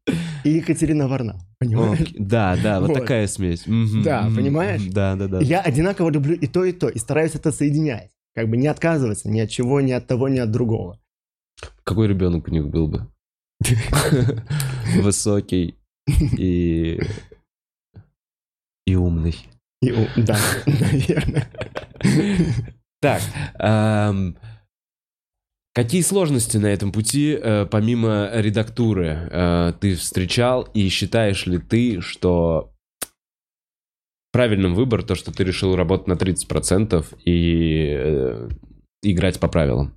и Екатерина Варна, понимаешь?
Да, да, вот
Вот.
такая смесь.
Да, понимаешь?
Да, да, да.
Я одинаково люблю и то, и то, и стараюсь это соединять. Как бы не отказываться ни от чего, ни от того, ни от другого.
Какой ребенок у них был бы? Высокий и... и умный.
И, да, наверное.
Так, эм, какие сложности на этом пути, э, помимо редактуры, э, ты встречал? И считаешь ли ты, что правильным выбор то, что ты решил работать на 30% и э, играть по правилам?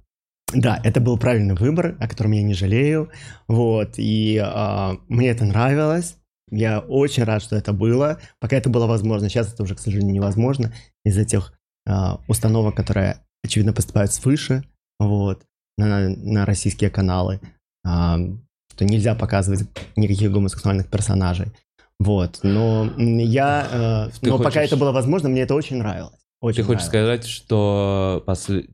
Да, это был правильный выбор, о котором я не жалею. Вот, и а, мне это нравилось. Я очень рад, что это было. Пока это было возможно. Сейчас это уже, к сожалению, невозможно из-за тех а, установок, которые, очевидно, поступают свыше, вот, на, на российские каналы, а, что нельзя показывать никаких гомосексуальных персонажей. Вот, но я... э, но пока
хочешь-
это было возможно, мне это очень нравилось. Очень
Ты хочешь
нравилось.
сказать, что после...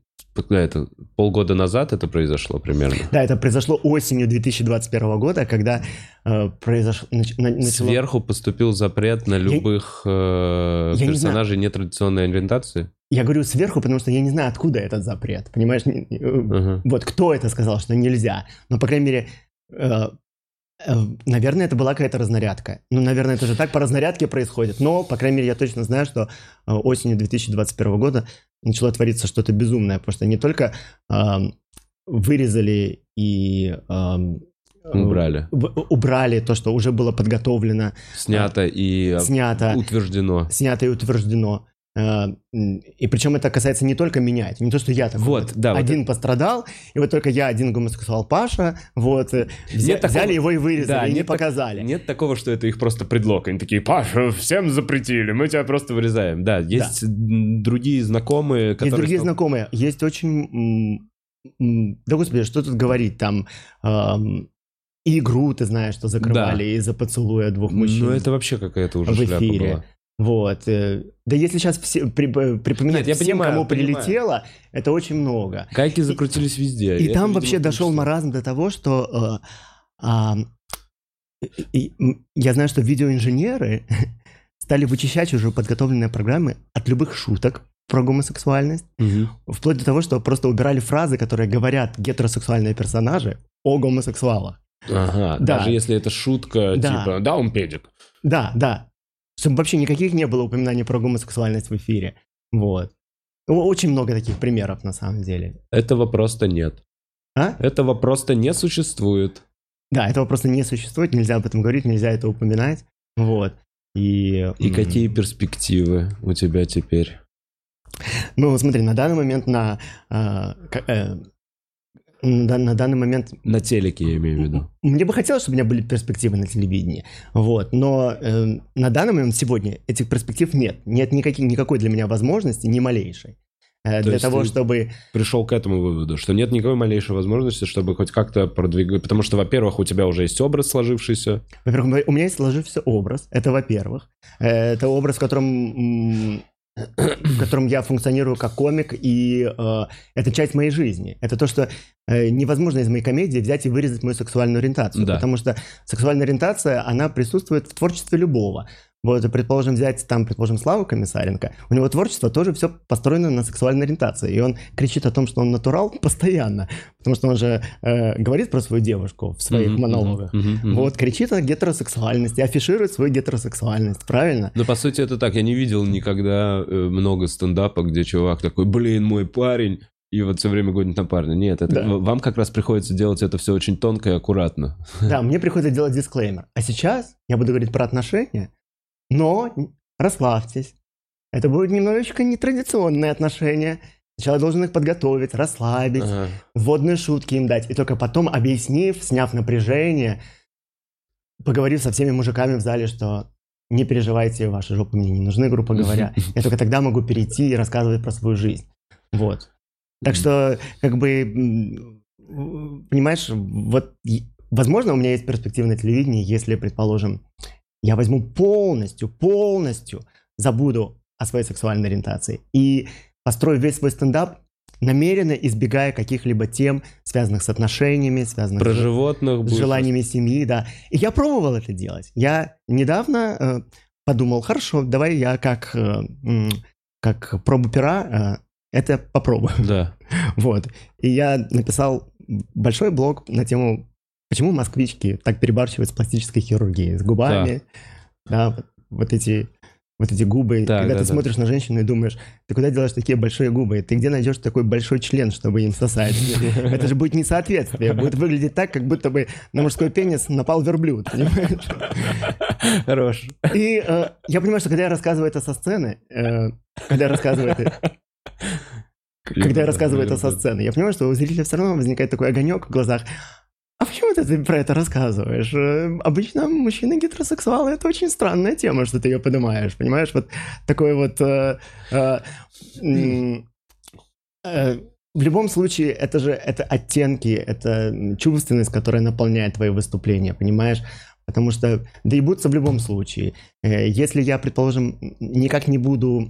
это, полгода назад это произошло примерно?
Да, это произошло осенью 2021 года, когда э, произошло... нач- на- начало-
Сверху поступил запрет на любых э,
я не
персонажей нетрадиционной ориентации?
Я говорю сверху, потому что я не знаю, откуда этот запрет, понимаешь? Не- э,
Ага.
Вот кто это сказал, что нельзя. Но, по крайней мере, э, наверное, это была какая-то разнарядка. Ну, наверное, это же так по разнарядке происходит. Но, по крайней мере, я точно знаю, что э, осенью 2021 года начало твориться что-то безумное, потому что не только эм, вырезали и... эм,
Убрали.
в- убрали то, что уже было подготовлено,
Снято и э,
снято,
утверждено.
снято и утверждено. Э, и причем это касается не только меня, это не то, что я такой
Вот,
вот
да, вот
один
это-
пострадал, и вот только я один гомосексуал Паша, вот, э, взя-
такого-
взяли его и вырезали,
Да,
и не
так-
показали.
Нет такого, что это их просто предлог. Они такие, Паша, всем запретили, мы тебя просто вырезаем. Да, есть м, другие знакомые, которые...
Есть другие знакомые, есть очень... Да господи, что тут говорить, там... ам, и игру, ты знаешь, что закрывали из-за поцелуя двух мужчин.
Ну, это вообще какая-то уже
в эфире.
была.
Вот. э, Да если сейчас все, при- э, припоминать
Нет, я
всем,
понимаю,
кому
понимаю.
прилетело, это очень много.
Гайки закрутились везде.
И
Это,
там
видимо,
вообще дошел маразм до того, что э, и- и, м, я знаю, что видеоинженеры стали вычищать уже подготовленные программы от любых шуток про гомосексуальность,
Мгм.
вплоть до того, что просто убирали фразы, которые говорят гетеросексуальные персонажи о гомосексуалах.
Ага,
Да.
даже если это шутка,
Да.
типа, да, он педик.
Да, да. Чтобы вообще никаких не было упоминаний про гомосексуальность в эфире. Вот. Очень много таких примеров на самом деле.
Этого просто нет.
А?
Этого просто не существует.
Да, этого просто не существует, нельзя об этом говорить, нельзя это упоминать. Вот. И,
И какие перспективы у тебя теперь?
Ну, смотри, на данный момент на... а, ка- э, на, данный момент
На телеке я имею в виду.
мне бы хотелось, чтобы у меня были перспективы на телевидении, вот, но э, на данный момент сегодня этих перспектив нет, нет никаких, никакой для меня возможности, ни малейшей, э, для
есть
того, чтобы
Пришел к этому выводу, что нет никакой малейшей возможности, чтобы хоть как-то продвигать. Потому что, во-первых, у тебя уже есть образ сложившийся.
Во-первых, у меня есть сложившийся образ, это во-первых. Э, Это образ, в котором, в котором я функционирую как комик, и э, это часть моей жизни. Это то, что э, невозможно из моей комедии взять и вырезать мою сексуальную ориентацию.
Да.
Потому что сексуальная ориентация, она присутствует в творчестве любого. Вот, предположим, взять там, предположим, Славу Комиссаренко, у него творчество тоже все построено на сексуальной ориентации, и он кричит о том, что он натурал постоянно, потому что он же э, говорит про свою девушку в своих
Мгм,
монологах.
мгм, мгм.
Вот, кричит о гетеросексуальности, афиширует свою гетеросексуальность, правильно?
Ну, по сути, это так. Я не видел никогда э, много стендапа, где чувак такой, блин, мой парень, и вот все время гонит на парня. Нет, это
Да.
вам как раз приходится делать это все очень тонко и аккуратно.
Да, мне приходится делать дисклеймер. А сейчас я буду говорить про отношения, но расслабьтесь. Это будут немножечко нетрадиционные отношения. Сначала должен их подготовить, расслабить,
Ага.
вводные шутки им дать. И только потом, объяснив, сняв напряжение, поговорив со всеми мужиками в зале, что не переживайте, ваши жопы мне не нужны, грубо говоря. Я только тогда могу перейти и рассказывать про свою жизнь. Вот. Так что, как бы, понимаешь, вот, возможно, у меня есть перспектива на телевидении, если, предположим, я возьму полностью, полностью забуду о своей сексуальной ориентации и построю весь свой стендап, намеренно избегая каких-либо тем, связанных с отношениями, связанных
Про
с-
животных
с желаниями семьи, да. И я пробовал это делать. Я недавно э, подумал, хорошо, давай я как, э, как пробу пера э, это попробую.
Да.
Вот. И я написал большой блог на тему, почему москвички так перебарщивают с пластической хирургией, с губами. Да, вот, вот эти вот эти губы,
Так,
когда
да,
ты
да.
смотришь на женщину и думаешь, ты куда делаешь такие большие губы? Ты где найдешь такой большой член, чтобы им сосать? Это же будет несоответствие. Будет выглядеть так, как будто бы на мужской пенис напал верблюд, понимаешь?
Хорош.
И э, я понимаю, что когда я рассказываю это со сцены, э, когда я рассказываю это, когда я рассказываю это со сцены, я понимаю, что у зрителя все равно возникает такой огонек в глазах. А почему ты про это рассказываешь? Э, Обычно мужчины гетеросексуалы это очень странная тема, что ты ее поднимаешь, понимаешь? Вот такой вот. э, э, э, в любом случае, это же это оттенки, это чувственность, которая наполняет твои выступления, понимаешь? Потому что доебутся в любом случае. Э, Если я, предположим, никак не буду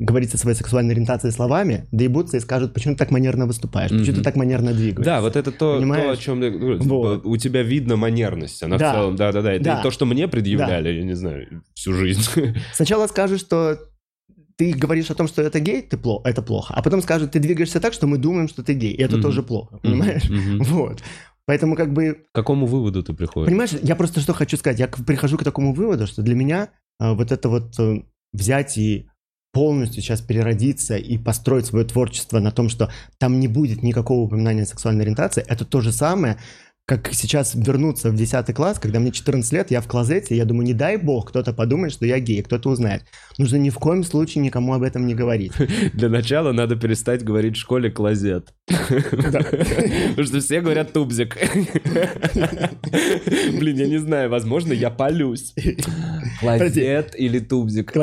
говорить о своей сексуальной ориентации словами, доебутся и скажут, почему ты так манерно выступаешь, почему ты так манерно двигаешься.
Да, вот это то,
Понимаешь?
то, о чем я говорю. Типа,
Вот.
У тебя видно манерность. Она
Да.
в целом, да-да-да. Это
Да.
то, что мне предъявляли, я не знаю, всю жизнь.
Сначала скажут, что ты говоришь о том, что это гей, ты плохо, это плохо. А потом скажут, ты двигаешься так, что мы думаем, что ты гей. И это
Мгм.
тоже плохо, понимаешь?
Мгм.
Вот. Поэтому как бы
К какому выводу ты приходишь?
Понимаешь, я просто что хочу сказать. Я прихожу к такому выводу, что для меня э, вот это вот э, взять и полностью сейчас переродиться и построить свое творчество на том, что там не будет никакого упоминания сексуальной ориентации, это то же самое, как сейчас вернуться в 10 класс, когда мне 14 лет, я в клозете, я думаю, не дай бог, кто-то подумает, что я гей, кто-то узнает. Нужно ни в коем случае никому об этом не говорить.
Для начала надо перестать говорить в школе клозет. Потому что все говорят тубзик. Блин, я не знаю, возможно, я полюсь. Клозет или тубзик.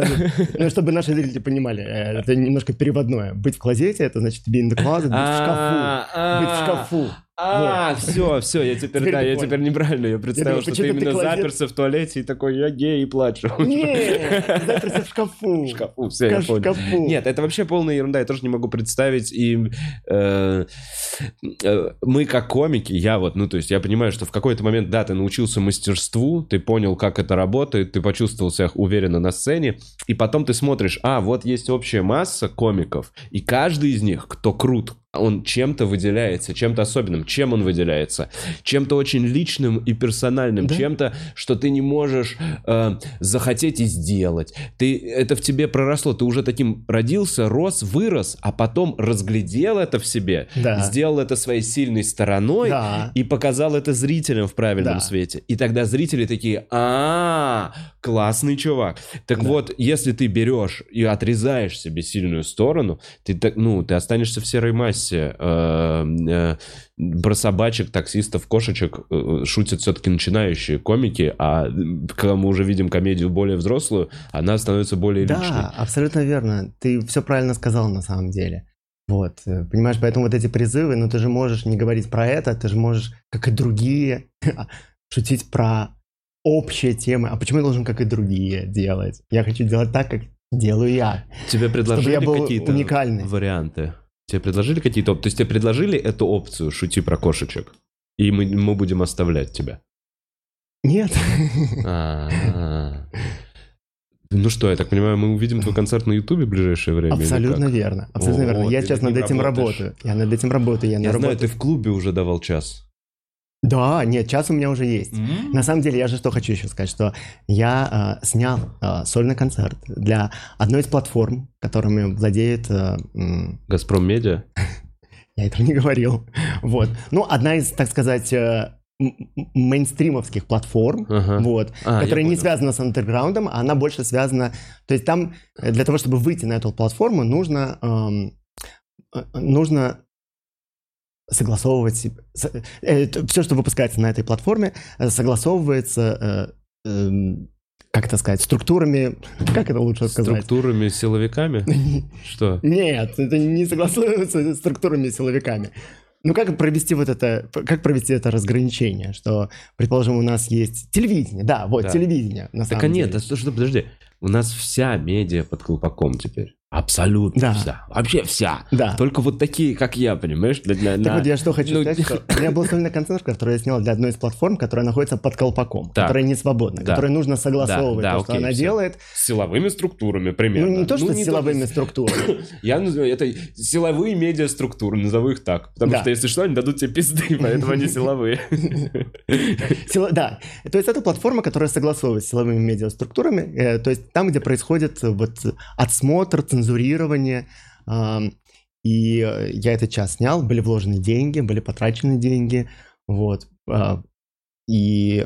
Ну, чтобы наши зрители понимали, э, это немножко переводное. Быть в клозете, это значит be in the closet, быть в шкафу. Быть в шкафу.
А, все, все, я теперь,
Теперь
да, я теперь неправильно, я представил,
думал,
что ты
почему ты
именно
клозет?
заперся в туалете и такой, я гей и плачу.
Нет, заперся в шкафу.
В шкафу, все, я понял.
шкафу.
Нет, это вообще полная ерунда, я тоже не могу представить. И э, э, мы как комики, я вот, ну то есть я понимаю, что в какой-то момент, да, ты научился мастерству, ты понял, как это работает, ты почувствовал себя уверенно на сцене, и потом ты смотришь, а, вот есть общая масса комиков, и каждый из них, кто крут, он чем-то выделяется, чем-то особенным. Чем он выделяется? Чем-то очень личным и персональным,
Да.
чем-то, что ты не можешь э, захотеть и сделать. Ты, это в тебе проросло, ты уже таким родился, рос, вырос, а потом разглядел это в себе,
Да.
сделал это своей сильной стороной
Да.
и показал это зрителям в правильном
Да.
свете. И тогда зрители такие, а, классный чувак. Так вот, если ты берешь и отрезаешь себе сильную сторону, ты так, ну, ты останешься в серой массе. Э, э, Про собачек, таксистов, кошечек э, шутят все-таки начинающие комики, а когда мы уже видим комедию более взрослую, она становится более личной.
Да, абсолютно верно. Ты все правильно сказал на самом деле. Вот, э, понимаешь, поэтому вот эти призывы, ну ты же можешь не говорить про это, ты же можешь, как и другие, шутить про общие темы. А почему я должен, как и другие, делать? Я хочу делать так, как делаю я.
Тебе предложили какие-то
уникальный.
варианты? Тебе предложили какие-то оп- То есть тебе предложили эту опцию «шути про кошечек»? И мы, мы будем оставлять тебя.
Нет.
А-а-а. Ну что, я так понимаю, мы увидим твой концерт на Ютубе в ближайшее время?
Абсолютно верно. Абсолютно
О,
верно. Я сейчас
над
этим
работаешь.
работаю. Я над этим работаю. Я,
Я
на
знаю,
работе-
ты в клубе уже давал час.
Да, нет, час у меня уже есть. На самом деле, я же что хочу еще сказать, что я э, снял э, сольный концерт для одной из платформ, которыми владеет... э, м,
Газпром Медиа?
я этого не говорил. Вот. Ну, одна из, так сказать, э, мейнстримовских платформ,
Ага.
вот,
А,
которая не связана с андерграундом, а она больше связана... То есть там э, для того, чтобы выйти на эту платформу, нужно... эм, э, нужно согласовывать... все, что выпускается на этой платформе, э, согласовывается... э, эм, как это сказать? Структурами... Как это лучше сказать?
Структурами, силовиками? Что?
Нет, это не согласуется с структурами силовиками. Ну как провести вот это, как провести это разграничение, что, предположим, у нас есть телевидение, да, вот
Да.
телевидение, на
Так а
самом
нет,
деле.
а что, что, подожди. У нас вся медиа под колпаком теперь. Абсолютно
Да.
вся. Вообще вся.
Да.
Только вот такие, как я, понимаешь? Для, для-
Так
на-
вот я что хочу
ну,
сказать, что у меня был сольный концерт, который я снял для одной из платформ, которая находится под колпаком,
Так.
которая не свободна,
Да.
которой нужно согласовывать
Да, да,
то, что
окей,
она
всё.
делает.
С силовыми структурами примерно.
Ну не то, что
не
силовыми
то,
структурами.
Я называю это силовые медиаструктуры, назову их так. Потому
Да.
что, если что, они дадут тебе пизды, поэтому они силовые.
Сила- Да, то есть это платформа, которая согласовывает с силовыми медиаструктурами, э, то есть там, где происходит вот отсмотр, цензурирование, и э, я этот час снял, были вложены деньги, были потрачены деньги, вот, а, и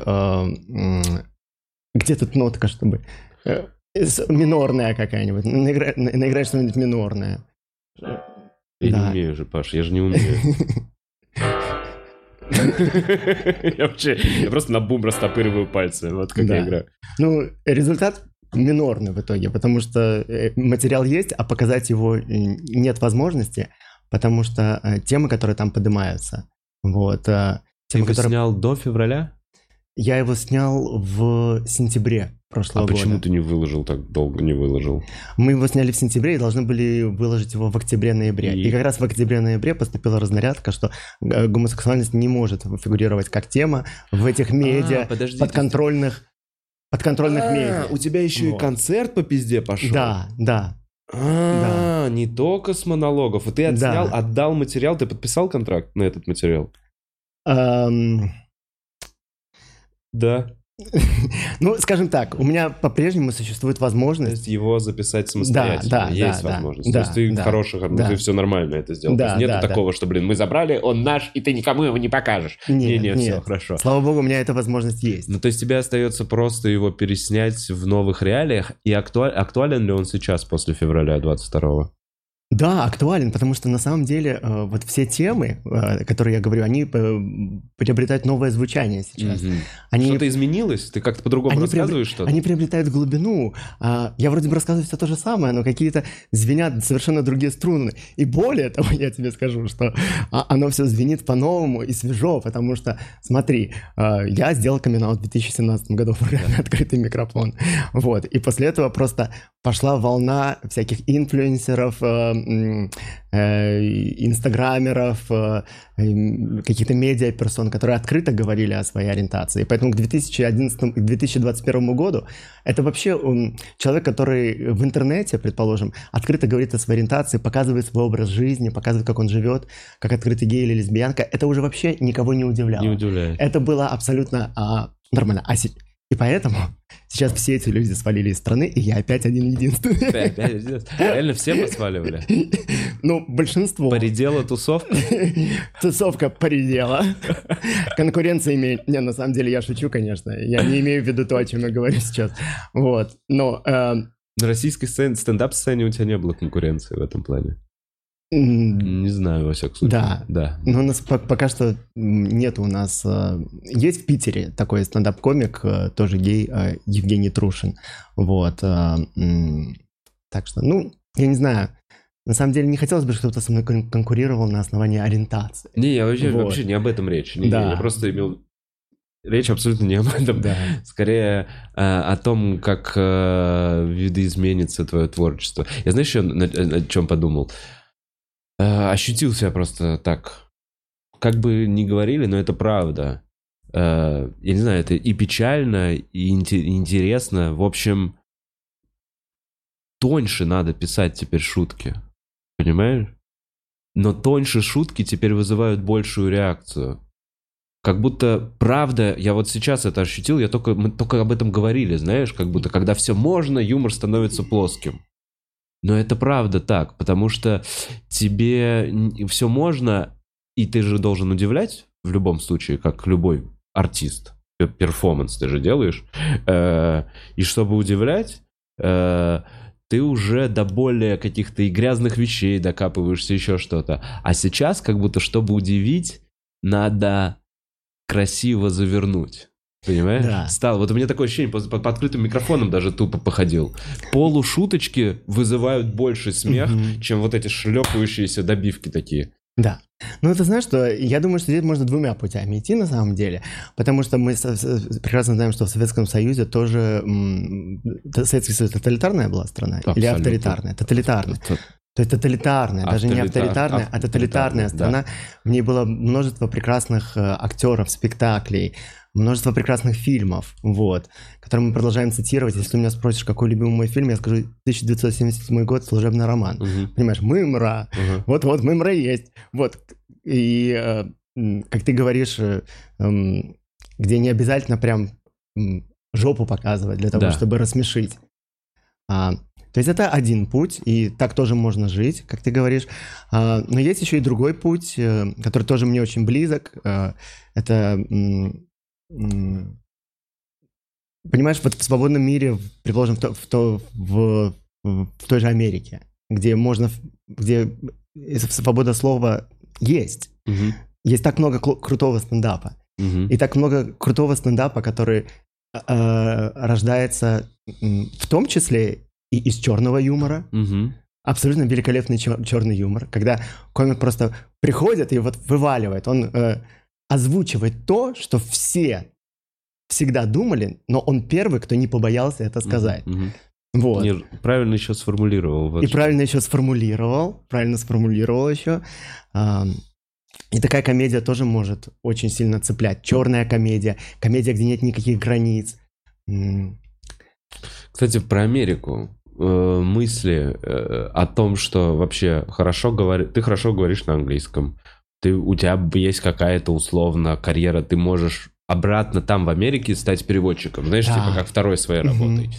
где тут нотка, чтобы... э, Минорная какая-нибудь, наигра- на- наиграешь что-нибудь минорное.
Я
Да.
не умею же, Паш, я же не умею. Я вообще, я просто на бум растопыриваю пальцы, вот как я играю.
Ну, результат минорный в итоге, потому что э, материал есть, а показать его э, нет возможности, потому что э, темы, которые там поднимаются, вот,
Ты его
которые...
снял до февраля?
Я его снял в сентябре прошлого
А почему
года.
ты не выложил так долго, не выложил?
Мы его сняли в сентябре и должны были выложить его в октябре-ноябре.
И?
И... как раз в октябре-ноябре поступила разнарядка, что гомосексуальность не может фигурировать как тема в этих медиа,
А, подожди,
подконтрольных, подконтрольных
А,
медиа.
у тебя еще и концерт по пизде пошел?
Да, да.
А, не только с монологов. И ты отснял,
Да.
отдал материал, ты подписал контракт на этот материал?
Эм,
Да.
Ну, скажем так, у меня по-прежнему существует
То
возможность...
есть его записать самостоятельно.
да,
есть
да,
возможность.
да,
То есть ты
да,
хороших, ну,
да.
ты все нормально это сделал.
Да,
То есть нету
да, да.
такого, что, блин, мы забрали, он наш, и ты никому его не покажешь.
Нет,
не, не, все,
нет.
хорошо.
Слава богу, у меня эта возможность есть.
Ну, то есть тебе остается просто его переснять в новых реалиях. И актуаль- актуален ли он сейчас после февраля 22-го?
Да, актуален, потому что на самом деле э, вот все темы, э, которые я говорю, они э, приобретают новое звучание сейчас.
Мгм.
Они,
Что-то изменилось? Ты как-то по-другому
Они
рассказываешь что-то?
они приобретают глубину. А, я вроде бы рассказываю все то же самое, но какие-то звенят совершенно другие струны. И более того, я тебе скажу, что а, оно все звенит по-новому и свежо, потому что, смотри, я сделал камин в 2017 году в программе «Открытый микрофон». Вот. И после этого просто пошла волна всяких инфлюенсеров, э, э, инстаграмеров, э, каких-то медиаперсон, которые открыто говорили о своей ориентации. Поэтому к 2011, к 2021 году это вообще человек, который в интернете, предположим, открыто говорит о своей ориентации, показывает свой образ жизни, показывает, как он живет, как открытый гей или лесбиянка. Это уже вообще никого не удивляло.
Не удивляет.
Это было абсолютно а, нормально. А се- И поэтому сейчас все эти люди свалили из страны, и я опять один единственный.
Опять, опять. Реально все посваливали?
Ну, большинство.
Поредела тусовка?
Тусовка поредела. Конкуренция имеет... Не, на самом деле я шучу, конечно. Я не имею в виду то, о чем я говорю сейчас. Вот. Но... э,
На российской сцене, стендап-сцене у тебя не было конкуренции в этом плане. Не знаю, во всяком случае.
Да.
Да.
Ну, у нас по- пока что нет у нас... э, Есть в Питере такой стендап-комик, э, тоже гей, э, Евгений Трушин. Вот. Так что, ну, я не знаю. На самом деле не хотелось бы, чтобы кто-то со мной кон- конкурировал на основании ориентации.
Не, я вообще,
Вот.
вообще не об этом речь. Не,
Да.
Я просто имел... Речь абсолютно не об этом.
Да.
Скорее э, о том, как э, видоизменится твое творчество. Я знаешь, еще на, на чем подумал? Э, ощутил себя просто так. Как бы ни говорили, но это правда. Э, я не знаю, это и печально, и интересно. В общем, тоньше надо писать теперь шутки. Понимаешь? Но тоньше шутки теперь вызывают большую реакцию. Как будто, правда, я вот сейчас это ощутил, я только, мы только об этом говорили, знаешь, как будто, когда все можно, юмор становится плоским. Но это правда так, потому что тебе все можно, и ты же должен удивлять в любом случае, как любой артист. Пер- Перформанс ты же делаешь. Э, И чтобы удивлять, э, ты уже до более каких-то и грязных вещей докапываешься, еще что-то. А сейчас, как будто, чтобы удивить, надо красиво завернуть. Понимаешь?
Да.
Стал. Вот у меня такое ощущение, под, под открытым микрофоном даже тупо походил. Полушуточки вызывают больше смех,
Мгм.
чем вот эти шлепающиеся добивки такие.
Да. Ну, ты знаешь, что я думаю, что здесь можно двумя путями идти на самом деле, потому что мы прекрасно знаем, что в Советском Союзе тоже... Советский Союз тоталитарная была страна или
Абсолютно.
авторитарная? Тоталитарная. То есть тоталитарная, даже не
Авторитар-
авторитарная, а тоталитарная страна. В ней было множество прекрасных э, актеров, спектаклей, множество прекрасных фильмов, вот, которые мы продолжаем цитировать. Если ты меня спросишь, какой любимый мой фильм, я скажу 1977 год «Служебный роман».
Мгм.
Понимаешь, мымра,
Ага.
вот-вот, мымра есть. Вот. И, э, как ты говоришь, э, эм, где не обязательно прям жопу показывать для того,
Да.
чтобы рассмешить. А, то есть это один путь, и так тоже можно жить, как ты говоришь. А, но есть еще и другой путь, э, который тоже мне очень близок. Это... м, Понимаешь, вот в свободном мире, предположим, в, то- в, то- в, в той же Америке, где можно, где свобода слова есть.
Мгм.
Есть так много крутого стендапа.
Мгм.
И так много крутого стендапа, который э, рождается в том числе и из черного юмора.
Мгм.
Абсолютно великолепный черный юмор, когда комик просто приходит и вот вываливает, он э, озвучивает то, что все всегда думали, но он первый, кто не побоялся это сказать.
Мгм.
Вот.
Не, правильно еще сформулировал. вот
И правильно еще сформулировал, правильно сформулировал еще. И такая комедия тоже может очень сильно цеплять. Черная комедия, комедия, где нет никаких границ.
Кстати, про Америку. Э, мысли э, о том, что вообще хорошо говори... Ты хорошо говоришь на английском. Ты, у тебя есть какая-то условно карьера, ты можешь обратно там в Америке стать переводчиком, знаешь,
Да.
типа как второй своей работой.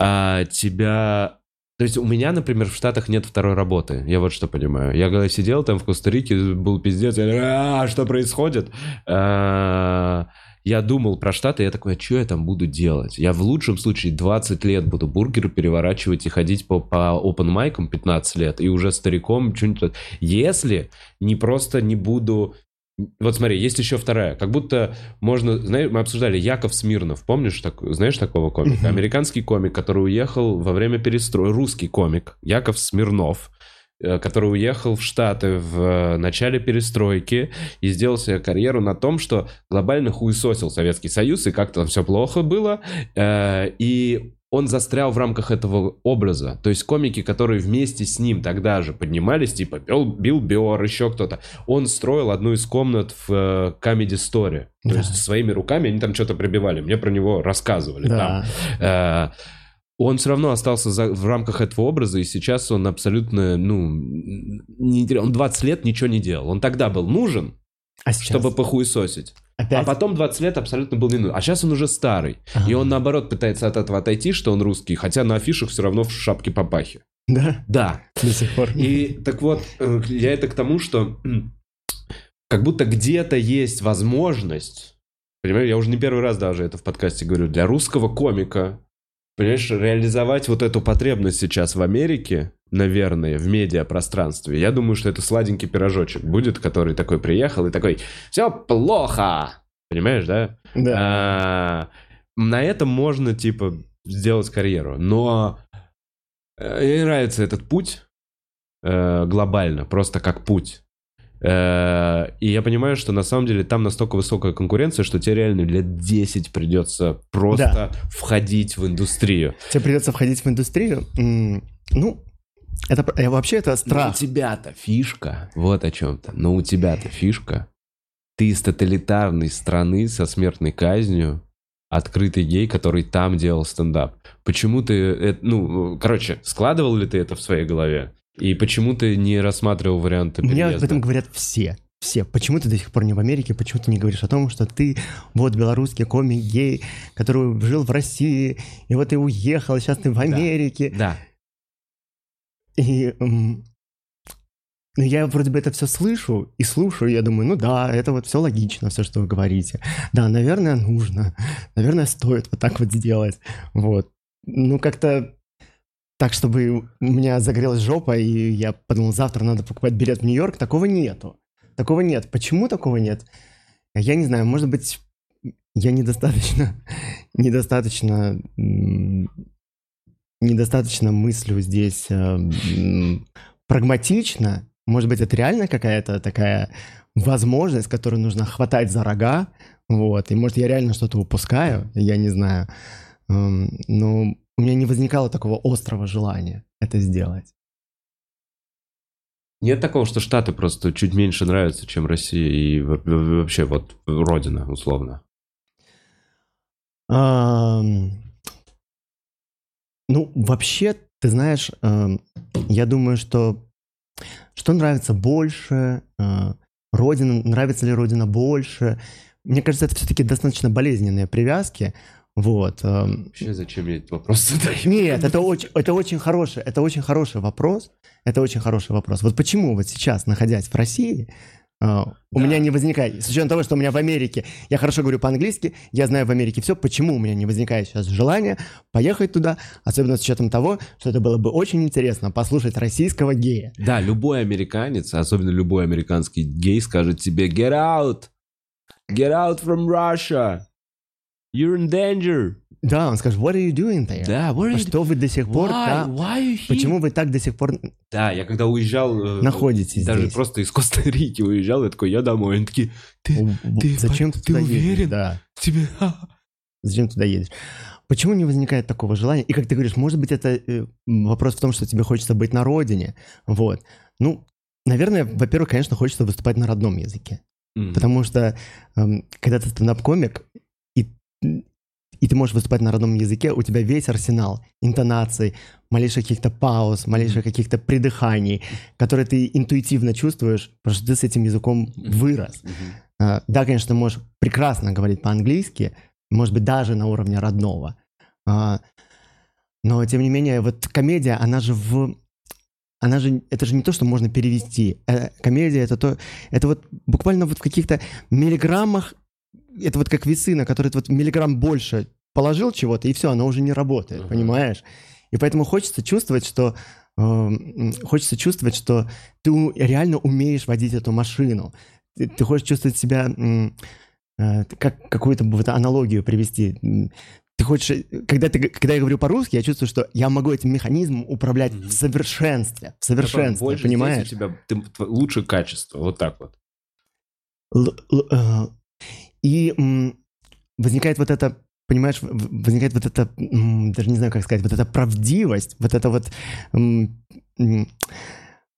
А тебя... То есть у меня, например, в Штатах нет второй работы. Я вот что понимаю. Я когда сидел там в Коста-Рике, был пиздец, я «А, что происходит? А, Я думал про Штаты, я такой, а что я там буду делать? Я в лучшем случае 20 лет буду бургеры переворачивать и ходить по, по open майкам 15 лет, и уже стариком что-нибудь... Если не просто не буду вот смотри, есть еще вторая. Как будто можно... Знаешь, мы обсуждали Яков Смирнов. Помнишь, так, знаешь такого комика? Американский комик, который уехал во время перестроя. Русский комик. Яков Смирнов который уехал в Штаты в э, начале перестройки и сделал себе карьеру на том, что глобально хуесосил Советский Союз, и как-то там все плохо было. Э, И он застрял в рамках этого образа. То есть комики, которые вместе с ним тогда же поднимались, типа Билл, Билл Бёрр, еще кто-то, он строил одну из комнат в э, Comedy Store. То
Да.
есть своими руками они там что-то прибивали. Мне про него рассказывали там.
Да.
Э, он все равно остался за- в рамках этого образа, и сейчас он абсолютно, ну, не, он 20 лет ничего не делал. Он тогда был нужен,
А сейчас
чтобы похуесосить.
опять...
А потом 20 лет абсолютно был не нужен. А сейчас он уже старый. И
Ага.
он, наоборот, пытается от этого отойти, что он русский, хотя на афишах все равно в шапке папахи.
Да,
Да.
до сих пор.
И так вот, э, я это к тому, что как будто где-то есть возможность, понимаешь, я уже не первый раз даже это в подкасте говорю, для русского комика, понимаешь, реализовать вот эту потребность сейчас в Америке, наверное, в медиапространстве. Я думаю, что это сладенький пирожочек будет, который такой приехал и такой, все плохо, понимаешь, да?
Да.
А, на этом можно, типа, сделать карьеру. Но э, мне нравится этот путь э, глобально, просто как путь. Э, И я понимаю, что на самом деле там настолько высокая конкуренция, что тебе реально лет 10 придется просто входить в индустрию.
Тебе придется входить в индустрию. Ну, это э, вообще это
Но у
страх.
тебя-то фишка, вот о чем-то. Но у тебя-то фишка. Ты из тоталитарной страны со смертной казнью, открытый гей, который там делал стендап. Почему ты, э, ну, короче, складывал ли ты это в своей голове? И почему ты не рассматривал варианты
Мне об
переезда?
этом говорят все. Все. Почему ты до сих пор не в Америке? Почему ты не говоришь о том, что ты вот белорусский комик гей, который жил в России, и вот ты уехал, сейчас ты в Америке.
Да.
И м, ну, я вроде бы это все слышу и слушаю, и я думаю, ну да, это вот все логично, все, что вы говорите. Да, наверное, нужно. Наверное, стоит вот так вот сделать. Вот. Ну, как-то так, чтобы у меня загорелась жопа, и я подумал, завтра надо покупать билет в Нью-Йорк, такого нету. Такого нет. Почему такого нет? Я не знаю, может быть, я недостаточно, недостаточно, недостаточно мыслю здесь э, прагматично. Может быть, это реально какая-то такая возможность, которую нужно хватать за рога, вот, и может я реально что-то упускаю, я не знаю. Эм, Но у меня не возникало такого острого желания это сделать.
Нет такого, что Штаты просто чуть меньше нравятся, чем Россия и во- во- вообще вот Родина, условно.
Ам, Ну, вообще, ты знаешь, эм, я думаю, что что нравится больше, э, Родина, нравится ли Родина больше. Мне кажется, это все-таки достаточно болезненные привязки. Вот. эм,
Вообще, зачем я этот вопрос задаю?
Нет, это очень, это очень хороший, это очень хороший вопрос. Это очень хороший вопрос. Вот почему вот сейчас, находясь в России, у
Да.
меня не возникает, с учетом того, что у меня в Америке, я хорошо говорю по-английски, я знаю в Америке все, почему у меня не возникает сейчас желания поехать туда, особенно с учетом того, что это было бы очень интересно послушать российского гея.
Да, любой американец, особенно любой американский гей, скажет тебе «Get out! Get out from Russia! You're in danger!»
Да, он скажет, what are you doing there?
Да, what are you
что вы до сих пор,
Why?
да,
Why you here?
почему вы так до сих пор
Да, я когда уезжал... э,
находитесь
Даже
здесь?
просто из Коста-Рики уезжал, я такой, я домой. Они такие, ты, ты
Зачем ты
ты
туда едешь?
уверен?
Да.
тебе...
Зачем туда едешь? Почему не возникает такого желания? И как ты говоришь, может быть, это э, вопрос в том, что тебе хочется быть на родине. Вот. Ну, наверное, во-первых, конечно, хочется выступать на родном языке.
М.
Потому что эм, когда ты стендап-комик, и, ты можешь выступать на родном языке, у тебя весь арсенал интонаций, малейших каких-то пауз, малейших каких-то придыханий, которые ты интуитивно чувствуешь, потому что ты с этим языком вырос. Э, да, конечно, ты можешь прекрасно говорить по-английски, может быть, даже на уровне родного, а, но, тем не менее, вот комедия, она же в... Она же, это же не то, что можно перевести. Э, комедия это то, это вот буквально вот в каких-то миллиграммах, это вот как весы, на которые ты вот миллиграмм больше положил чего-то, и все, оно уже не работает, uh-huh. понимаешь? И поэтому хочется чувствовать, что э, хочется чувствовать, что ты реально умеешь водить эту машину. Ты, ты хочешь чувствовать себя э, как какую-то вот аналогию привести ты хочешь, когда, ты, когда я говорю по-русски, я чувствую, что я могу этим механизмом управлять mm-hmm. в совершенстве, в совершенстве, Больше понимаешь?
у тебя ты, лучше качество, вот так вот.
Л, л, э, и м, возникает вот это, понимаешь, возникает вот это, м, даже не знаю, как сказать, вот эта правдивость, вот это вот м,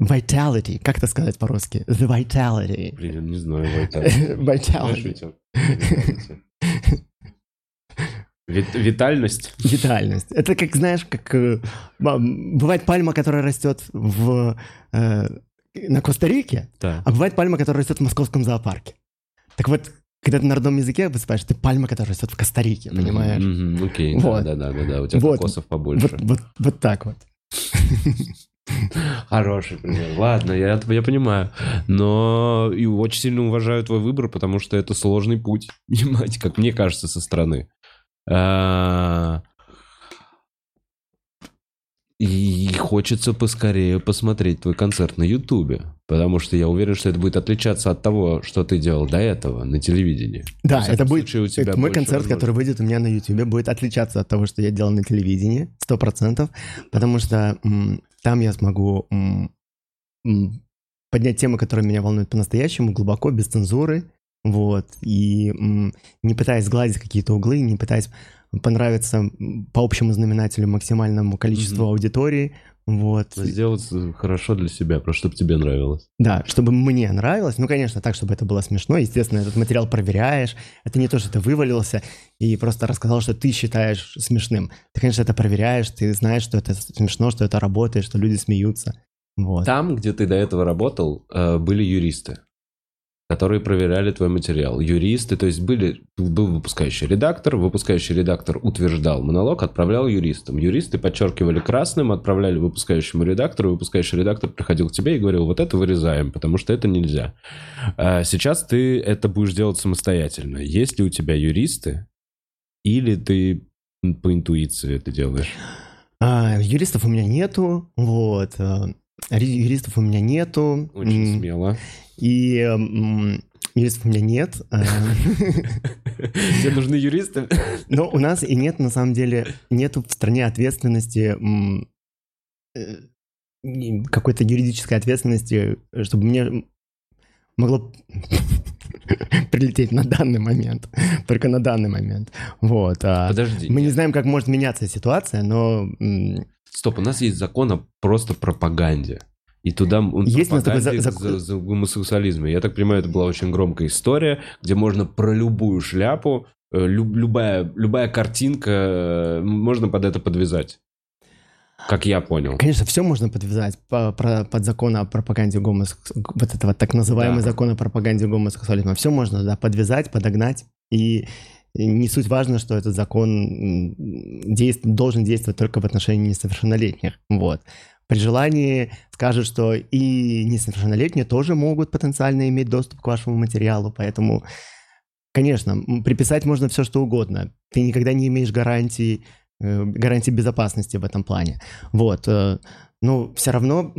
vitality, как это сказать по-русски? The vitality.
Блин, не знаю, vitality.
vitality.
Витальность?
Витальность. Это как, знаешь, как э, бывает пальма, которая растет в, э, на Коста-Рике,
да.
а бывает пальма, которая растет в московском зоопарке. Так вот, когда ты на родном языке выступаешь, ты пальма, которая растет в Коста-Рике, понимаешь?
Mm-hmm, окей, вот. да, да, да, да, у тебя вот. кокосов побольше.
Вот, вот, вот так вот.
Хороший пример. Ладно, я, я понимаю. Но и очень сильно уважаю твой выбор, потому что это сложный путь. Понимаете, как мне кажется, со стороны. А, и хочется поскорее посмотреть твой концерт на Ютубе. Потому что я уверен, что это будет отличаться от того, что ты делал до этого на телевидении.
Да, это будет у тебя это мой концерт, который выйдет у меня на Ютубе, будет отличаться от того, что я делал на телевидении, сто процентов, потому что м, там я смогу м, м, поднять темы, которые меня волнуют по-настоящему, глубоко, без цензуры, вот, и не пытаясь сгладить какие-то углы, не пытаясь понравиться по общему знаменателю максимальному количеству mm-hmm. аудитории, вот.
Сделать хорошо для себя, просто чтобы тебе нравилось.
Да, чтобы мне нравилось. Ну, конечно, так, чтобы это было смешно. Естественно, этот материал проверяешь. Это не то, что ты вывалился и просто рассказал, что ты считаешь смешным. Ты, конечно, это проверяешь, ты знаешь, что это смешно, что это работает, что люди смеются. Вот.
Там, где ты до этого работал, э, были юристы которые проверяли твой материал. Юристы, то есть были, был выпускающий редактор, выпускающий редактор утверждал монолог, отправлял юристам. Юристы подчеркивали красным, отправляли выпускающему редактору, выпускающий редактор приходил к тебе и говорил, вот это вырезаем, потому что это нельзя. А сейчас ты это будешь делать самостоятельно. Есть ли у тебя юристы или ты по интуиции это делаешь?
А, юристов у меня нету, вот. Юристов у меня нету.
Очень смело.
И юристов у меня нет. Э.
Тебе нужны юристы?
Но у нас и нет, на самом деле, нету в стране ответственности э, какой-то юридической ответственности, чтобы мне могло прилететь на данный момент. Только на данный момент. Вот. А
Подожди.
Мы не знаем, как может меняться ситуация, но...
Стоп, у нас есть закон о просто пропаганде. И туда
Есть на за,
за, за, за гомосексуализм. Я так понимаю, это была очень громкая история, где можно про любую шляпу, э, люб, любая, любая картинка, э, можно под это подвязать. Как я понял.
Конечно, все можно подвязать по, про, под закон о пропаганде гомосексуализма, вот этого так называемый да. закон о пропаганде гомосексуализма. Все можно, да, подвязать, подогнать. И не суть важно, что этот закон действ... должен действовать только в отношении несовершеннолетних. Вот. При желании скажет, что и несовершеннолетние тоже могут потенциально иметь доступ к вашему материалу, поэтому, конечно, приписать можно все, что угодно. Ты никогда не имеешь гарантии, гарантии безопасности в этом плане. Вот. Э, но все равно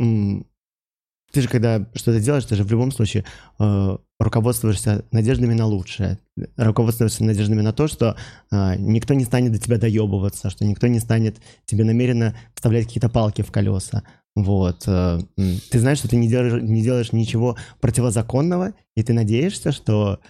ты же, когда что-то делаешь, ты же в любом случае э, руководствуешься надеждами на лучшее. Руководствуешься надеждами на то, что э, никто не станет до тебя доебываться, что никто не станет тебе намеренно вставлять какие-то палки в колеса. Вот. Э, ты знаешь, что ты не делаешь, не делаешь ничего противозаконного, и ты надеешься, что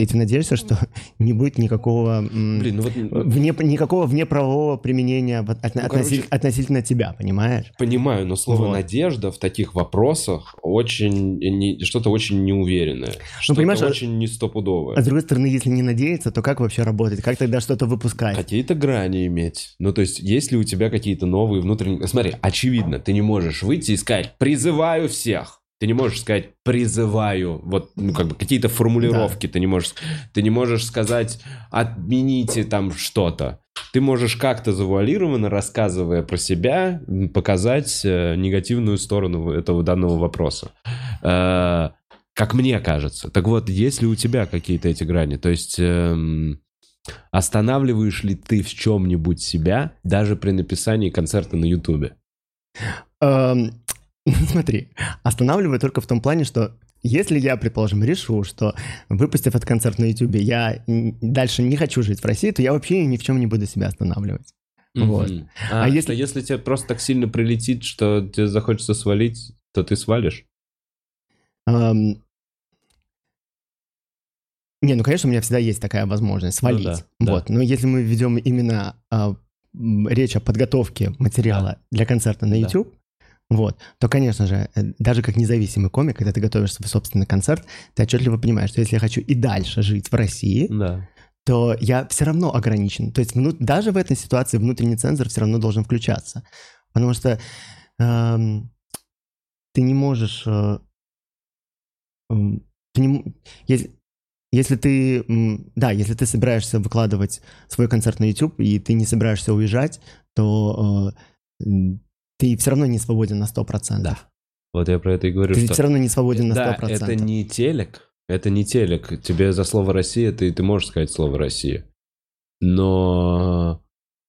э, и ты надеешься, что не будет никакого, Блин, ну вот... вне, никакого внеправового применения от, ну, относитель, короче, относительно тебя, понимаешь?
Понимаю, но слово вот. «надежда» в таких вопросах очень не, что-то очень неуверенное. Ну, что-то а очень не стопудовое.
А с другой стороны, если не надеяться, то как вообще работать? Как тогда что-то выпускать?
Какие-то грани иметь. Ну, то есть, есть ли у тебя какие-то новые внутренние... Смотри, очевидно, ты не можешь выйти и сказать «призываю всех». Ты не можешь сказать «призываю», вот, ну, как бы какие-то формулировки ты не можешь... Ты не можешь сказать «отмените там что-то». Ты можешь как-то завуалированно, рассказывая про себя, показать э, негативную сторону этого данного вопроса. Э, как мне кажется. Так вот, есть ли у тебя какие-то эти грани? То есть... эм, Останавливаешь ли ты в чем-нибудь себя даже при написании концерта на Ютубе?
Эм, Смотри, останавливаю только в том плане, что если я, предположим, решу, что выпустив этот концерт на YouTube, я дальше не хочу жить в России, то я вообще ни в чем не буду себя останавливать. Вот.
Мгм. А,
А
если...
если-
тебе просто так сильно прилетит, что тебе захочется свалить, то ты свалишь?
Эм, Не, ну, конечно, у меня всегда есть такая возможность свалить.
Ну да,
вот. Но если мы ведем именно а, речь о подготовке материала для концерта на
Да.
Вот, то, конечно же, э, даже как независимый комик, когда ты готовишь свой собственный концерт, ты отчетливо понимаешь, что если я хочу и дальше жить в России,
Да.
то я все равно ограничен. То есть вну- даже в этой ситуации внутренний цензор все равно должен включаться. Потому что эм, ты не можешь... э, м, ты не если, если ты... Да, если ты собираешься выкладывать свой концерт на YouTube, и ты не собираешься уезжать, то э, ты все равно не свободен на 100%.
Да. Вот я про это и говорю,
Ты
что...
все равно не свободен на 100%.
Да, это не телек, это не телек. Тебе за слово «Россия» ты, ты можешь сказать слово «Россия». Но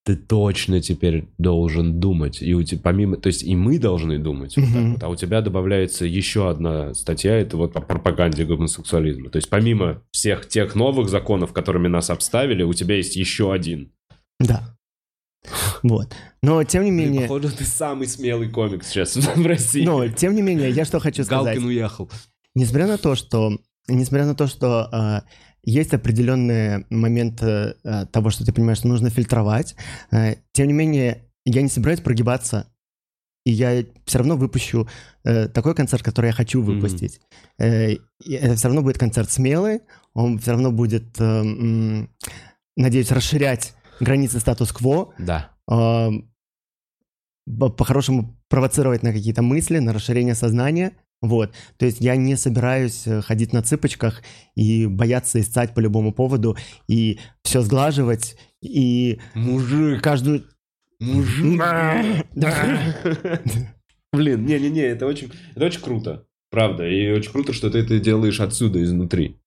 ты точно теперь должен думать. И у тебя, помимо... То есть и мы должны думать. вот так вот. а у тебя добавляется еще одна статья, это вот о пропаганде гомосексуализма. То есть помимо всех тех новых законов, которыми нас обставили, у тебя есть еще один.
Да. Вот. Но тем не
Блин,
менее...
походу, ты самый смелый комик сейчас в России.
Но, тем не менее, я что хочу сказать.
Галкин уехал.
Несмотря на то, что, несмотря на то, что э, есть определенные моменты э, того, что ты понимаешь, что нужно фильтровать, э, тем не менее, я не собираюсь прогибаться, и я все равно выпущу э, такой концерт, который я хочу выпустить. Э, и это все равно будет концерт смелый, он все равно будет, э, м, надеюсь, расширять границы статус-кво,
Да.
э, по- по-хорошему провоцировать на какие-то мысли, на расширение сознания. Вот. То есть я не собираюсь э, ходить на цыпочках и бояться искать по любому поводу и все сглаживать и
Мужик.
каждую...
Мужик. Блин, не-не-не, это очень, это очень круто. Правда. И очень круто, что ты это делаешь отсюда, изнутри.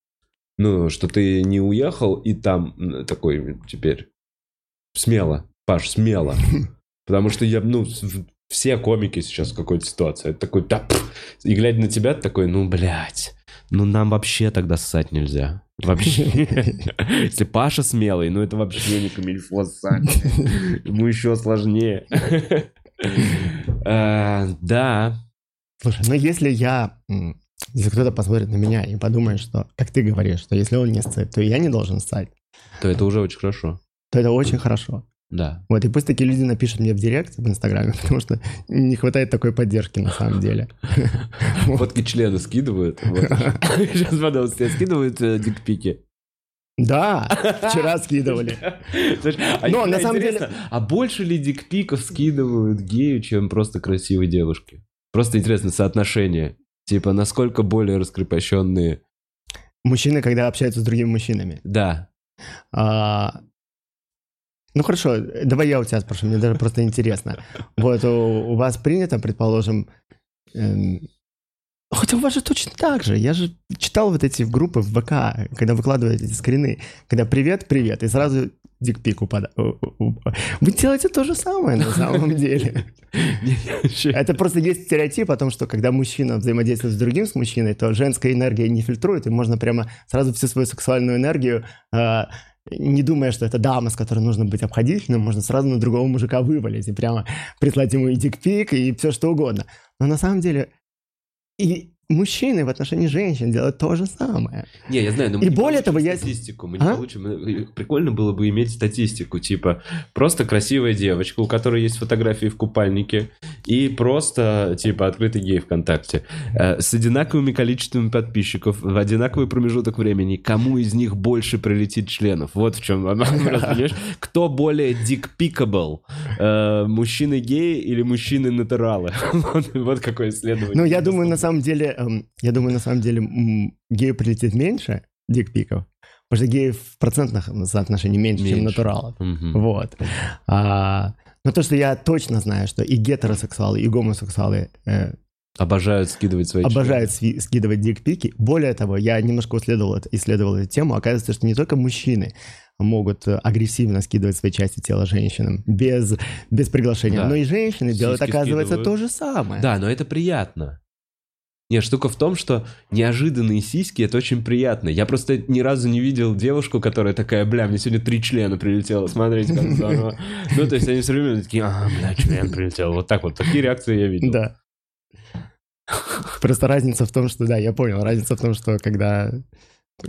Ну, что ты не уехал и там такой теперь смело. Паш, смело. Потому что я, ну, все комики сейчас в какой-то ситуации. Это такой, да. И глядя на тебя, такой, ну, блядь, ну нам вообще тогда ссать нельзя. Вообще. Если Паша смелый, ну это вообще не камильфо ссать. Ему еще сложнее. Э, Да.
Слушай, ну если я... Если кто-то посмотрит на меня и подумает, что, как ты говоришь, что если он не сцает, то я не должен ссать,
То это уже очень хорошо.
То это очень хорошо.
Да.
Вот, и пусть такие люди напишут мне в директ в Инстаграме, потому что не хватает такой поддержки на самом деле.
Фотки члена скидывают. Сейчас, потом тебе скидывают э, дикпики.
Да, вчера скидывали.
А
Но, на самом
интересно, А больше ли дикпиков скидывают гею, чем просто красивые девушки? Просто интересно соотношение. Типа, насколько более раскрепощенные.
Мужчины, когда общаются с другими мужчинами.
Да.
А, Ну хорошо, давай я у тебя спрошу, мне даже просто интересно. Вот у, у вас принято, предположим, эм, хотя у вас же точно так же. Я же читал вот эти группы в ВК, когда выкладываете эти скрины, когда привет, привет, и сразу дикпик упада- Вы делаете то же самое на самом деле. Это просто есть стереотип о том, что когда мужчина взаимодействует с другим с мужчиной, то женская энергия не фильтрует, и можно прямо сразу всю свою сексуальную энергию, э, не думая, что это дама, с которой нужно быть обходительным, можно сразу на другого мужика вывалить и прямо прислать ему и дикпик, и все что угодно. Но на самом деле и мужчины в отношении женщин делают то же самое.
Не, я знаю, но мы
И
не
более того, я-
статистику. Мы не
А?
получим. э, Прикольно было бы иметь статистику, типа просто красивая девочка, у которой есть фотографии в купальнике, и просто типа открытый гей ВКонтакте э, с одинаковыми количествами подписчиков в одинаковый промежуток времени. Кому из них больше прилетит членов? Вот в чем понимаешь? Кто более dickpickable? э, мужчины геи или мужчины натуралы? вот какое исследование.
Ну, я думаю, на самом деле, эм, я думаю, на самом деле, гею прилетит меньше дикпиков, потому что геев в процентных соотношении меньше, чем
Меньше.
натуралов.
Мгм.
Вот. А, но то, что я точно знаю, что и гетеросексуалы, и гомосексуалы э,
Обожают скидывать свои
обожают сви- скидывать дикпики. Более того, я немножко исследовал, исследовал эту тему. Оказывается, что не только мужчины могут э, агрессивно скидывать свои части тела женщинам без, без приглашения,
Да.
но и женщины делают,
Сиськи
оказывается,
скидывают.
то же самое.
Да, но это приятно. Не, штука в том, что неожиданные сиськи это очень приятно. Я просто ни разу не видел девушку, которая такая, бля, мне сегодня три члена прилетело, смотрите, как здорово. Ну, то есть они все время такие, а, бля, член прилетел. Вот так вот, такие реакции я видел.
Да. Просто разница в том, что, да, я понял, разница в том, что когда,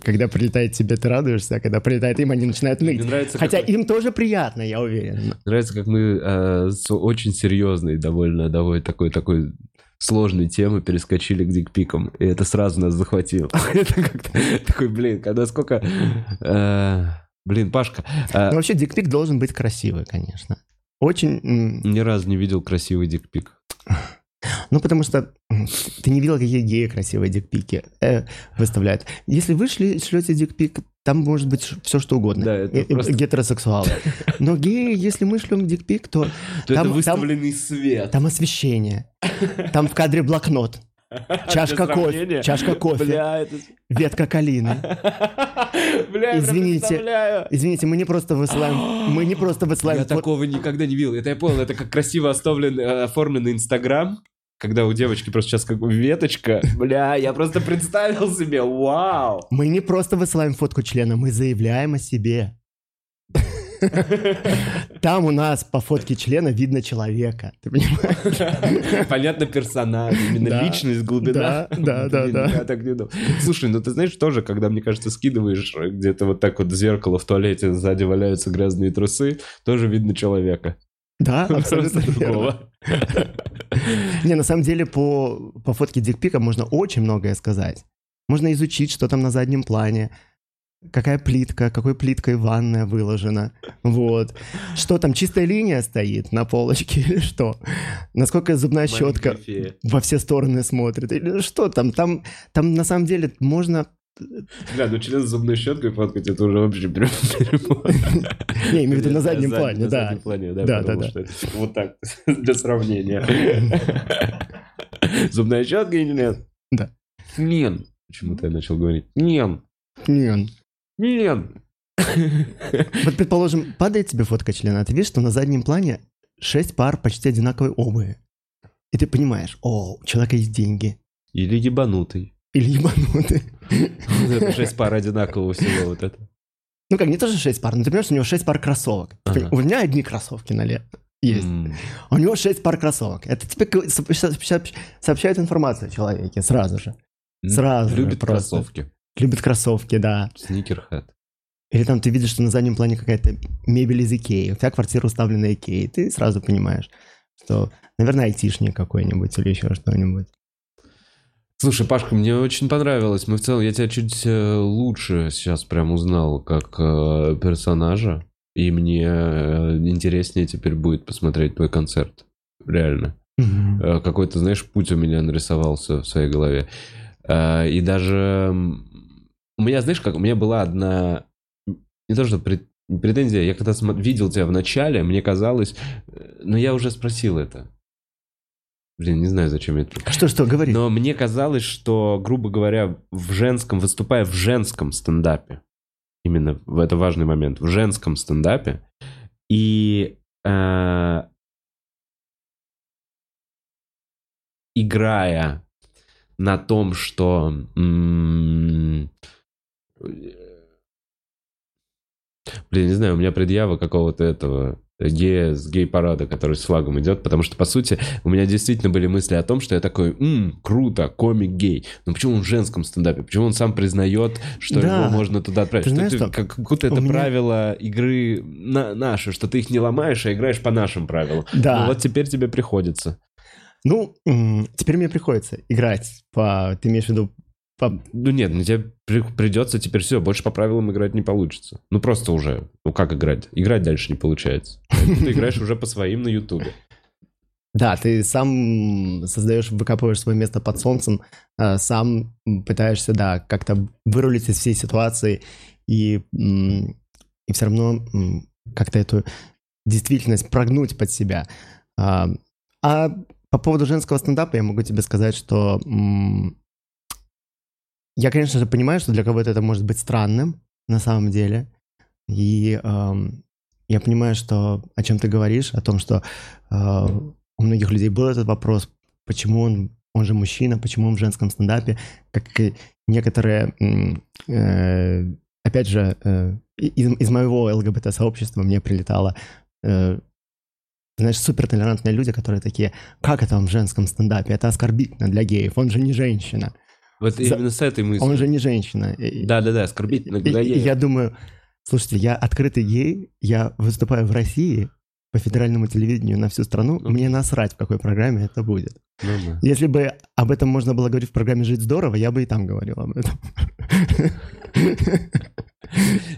когда прилетает тебе, ты радуешься, а когда прилетает им, они начинают
Мне
ныть.
нравится,
Хотя
как,
им тоже приятно, я уверен.
нравится, как мы э, с очень серьезной, довольно, довольно такой, такой сложной темы перескочили к дикпикам. И это сразу нас захватило. это как-то такой, блин, когда сколько... э, блин, Пашка, э,
Но вообще дикпик должен быть красивый, конечно. Очень...
ни разу не видел красивый дикпик.
Ну, потому что ты не видел, какие геи красивые дикпики э, выставляют. Если вы шли, шлете дикпик, там может быть все что угодно.
Да, это
Э, э,
просто-
Гетеросексуалы. Но геи, если мы шлем дикпик, то
То
Там-
это
там-
выставленный свет.
там освещение. Там в кадре блокнот. Чашка кофе. Чашка кофе.
Бля, это...
Ветка калины.
Бля,
Извините. Извините, мы не просто высылаем... Мы не просто высылаем...
Я такого никогда не видел. Это я понял, это как красиво оставлен, э, оформленный Инстаграм, когда у девочки просто сейчас как веточка. Бля, я просто представил себе, вау.
Мы не просто высылаем фотку члена, мы заявляем о себе. Там у нас по фотке члена видно человека. Ты понимаешь?
Понятно, персонаж, именно
Да.
личность, глубина.
Да, да, да, да.
я так не думал. Слушай, ну ты знаешь, тоже, когда, мне кажется, скидываешь где-то вот так вот зеркало в туалете, сзади валяются грязные трусы, тоже видно человека.
Да, абсолютно верно. Не, на самом деле по, по фотке дикпика можно очень многое сказать. Можно изучить, что там на заднем плане, какая плитка, какой плиткой ванная выложена, вот. Что там, чистая линия стоит на полочке или что? Насколько зубная щетка во все стороны смотрит? Или что там? Там, там на самом деле можно...
Бля, ну член с зубной щеткой фоткать, это уже вообще перебор.
Не, имею в виду на заднем
за-
плане,
на
да.
заднем плане, да,
Да, да,
вот так, для сравнения. Зубная щетка или нет?
Да.
Нет. Почему-то я начал говорить. Нет.
Не.
Нет.
Вот, предположим, падает тебе фотка члена, а ты видишь, что на заднем плане шесть пар почти одинаковой обуви. И ты понимаешь, о, у человека есть деньги.
Или ебанутый.
Или ебанутый.
Это шесть пар одинакового всего вот это.
Ну как, не тоже шесть пар, но ты понимаешь, у него шесть пар кроссовок.
Ага.
понимаешь, У меня одни кроссовки на лето есть. А у него шесть пар кроссовок. Это тебе сообщает информацию о человеке сразу же. Сразу же
Любит
просто.
кроссовки.
Любит кроссовки, да.
Сникерхед.
Или там ты видишь, что на заднем плане какая-то мебель из Икеи. У тебя квартира уставлена Икеей. Ты сразу понимаешь, что, наверное, айтишник какой-нибудь или еще что-нибудь.
Слушай, Пашка, мне очень понравилось. Мы в целом, я тебя чуть э, лучше сейчас прям узнал как э, персонажа. И мне э, интереснее теперь будет посмотреть твой концерт. Реально. Э, Какой-то, знаешь, путь у меня нарисовался в своей голове. И даже... У меня, знаешь, как... У меня была одна... Не то, что претензия. Я когда видел тебя в начале, мне казалось... Но я уже спросил это. Блин, не знаю, зачем я это...
Что-что, говори.
Но мне казалось, что, грубо говоря, в женском, выступая в женском стендапе, именно в это важный момент, в женском стендапе, и э, играя на том, что м, блин, не знаю, у меня предъява какого-то этого гея с гей-парада, который с флагом идет, потому что, по сути, у меня действительно были мысли о том, что я такой, «М, круто, комик гей. Но почему он в женском стендапе? Почему он сам признает, что
Да.
его можно туда отправить?
Ты
Что
знаешь, что
как будто это
меня-
правила игры на, наши, что ты их не ломаешь, а играешь по нашим правилам.
Да.
Ну, вот теперь тебе приходится.
Ну, теперь мне приходится играть по... Ты имеешь в виду
Ну нет, ну тебе при- придется теперь все, больше по правилам играть не получится. Ну просто уже, ну как играть? Играть дальше не получается. Ты играешь уже по своим на Ютубе.
Да, ты сам создаешь, выкапываешь свое место под солнцем, а, сам пытаешься, да, как-то вырулить из всей ситуации и, и все равно как-то эту действительность прогнуть под себя. А, а по поводу женского стендапа я могу тебе сказать, что я, конечно же, понимаю, что для кого-то это может быть странным на самом деле. И ам, я понимаю, что о чем ты говоришь, о том, что а, у многих людей был этот вопрос, почему он, он же мужчина, почему он в женском стендапе, как некоторые, э, опять же, э, из, из моего ЛГБТ-сообщества мне прилетало, э, знаешь, супертолерантные люди, которые такие, как это он в женском стендапе, это оскорбительно для геев, он же не женщина,
Вот
За-
именно с этой мыслью.
он же не женщина.
Да-да-да, оскорбительно.
и- и
я-
думаю, слушайте, я открытый гей, я выступаю в России по федеральному телевидению на всю страну,
Мгм.
мне насрать, в какой программе это будет.
Ну да.
Если бы об этом можно было говорить в программе «Жить здорово», я бы и там говорил об этом.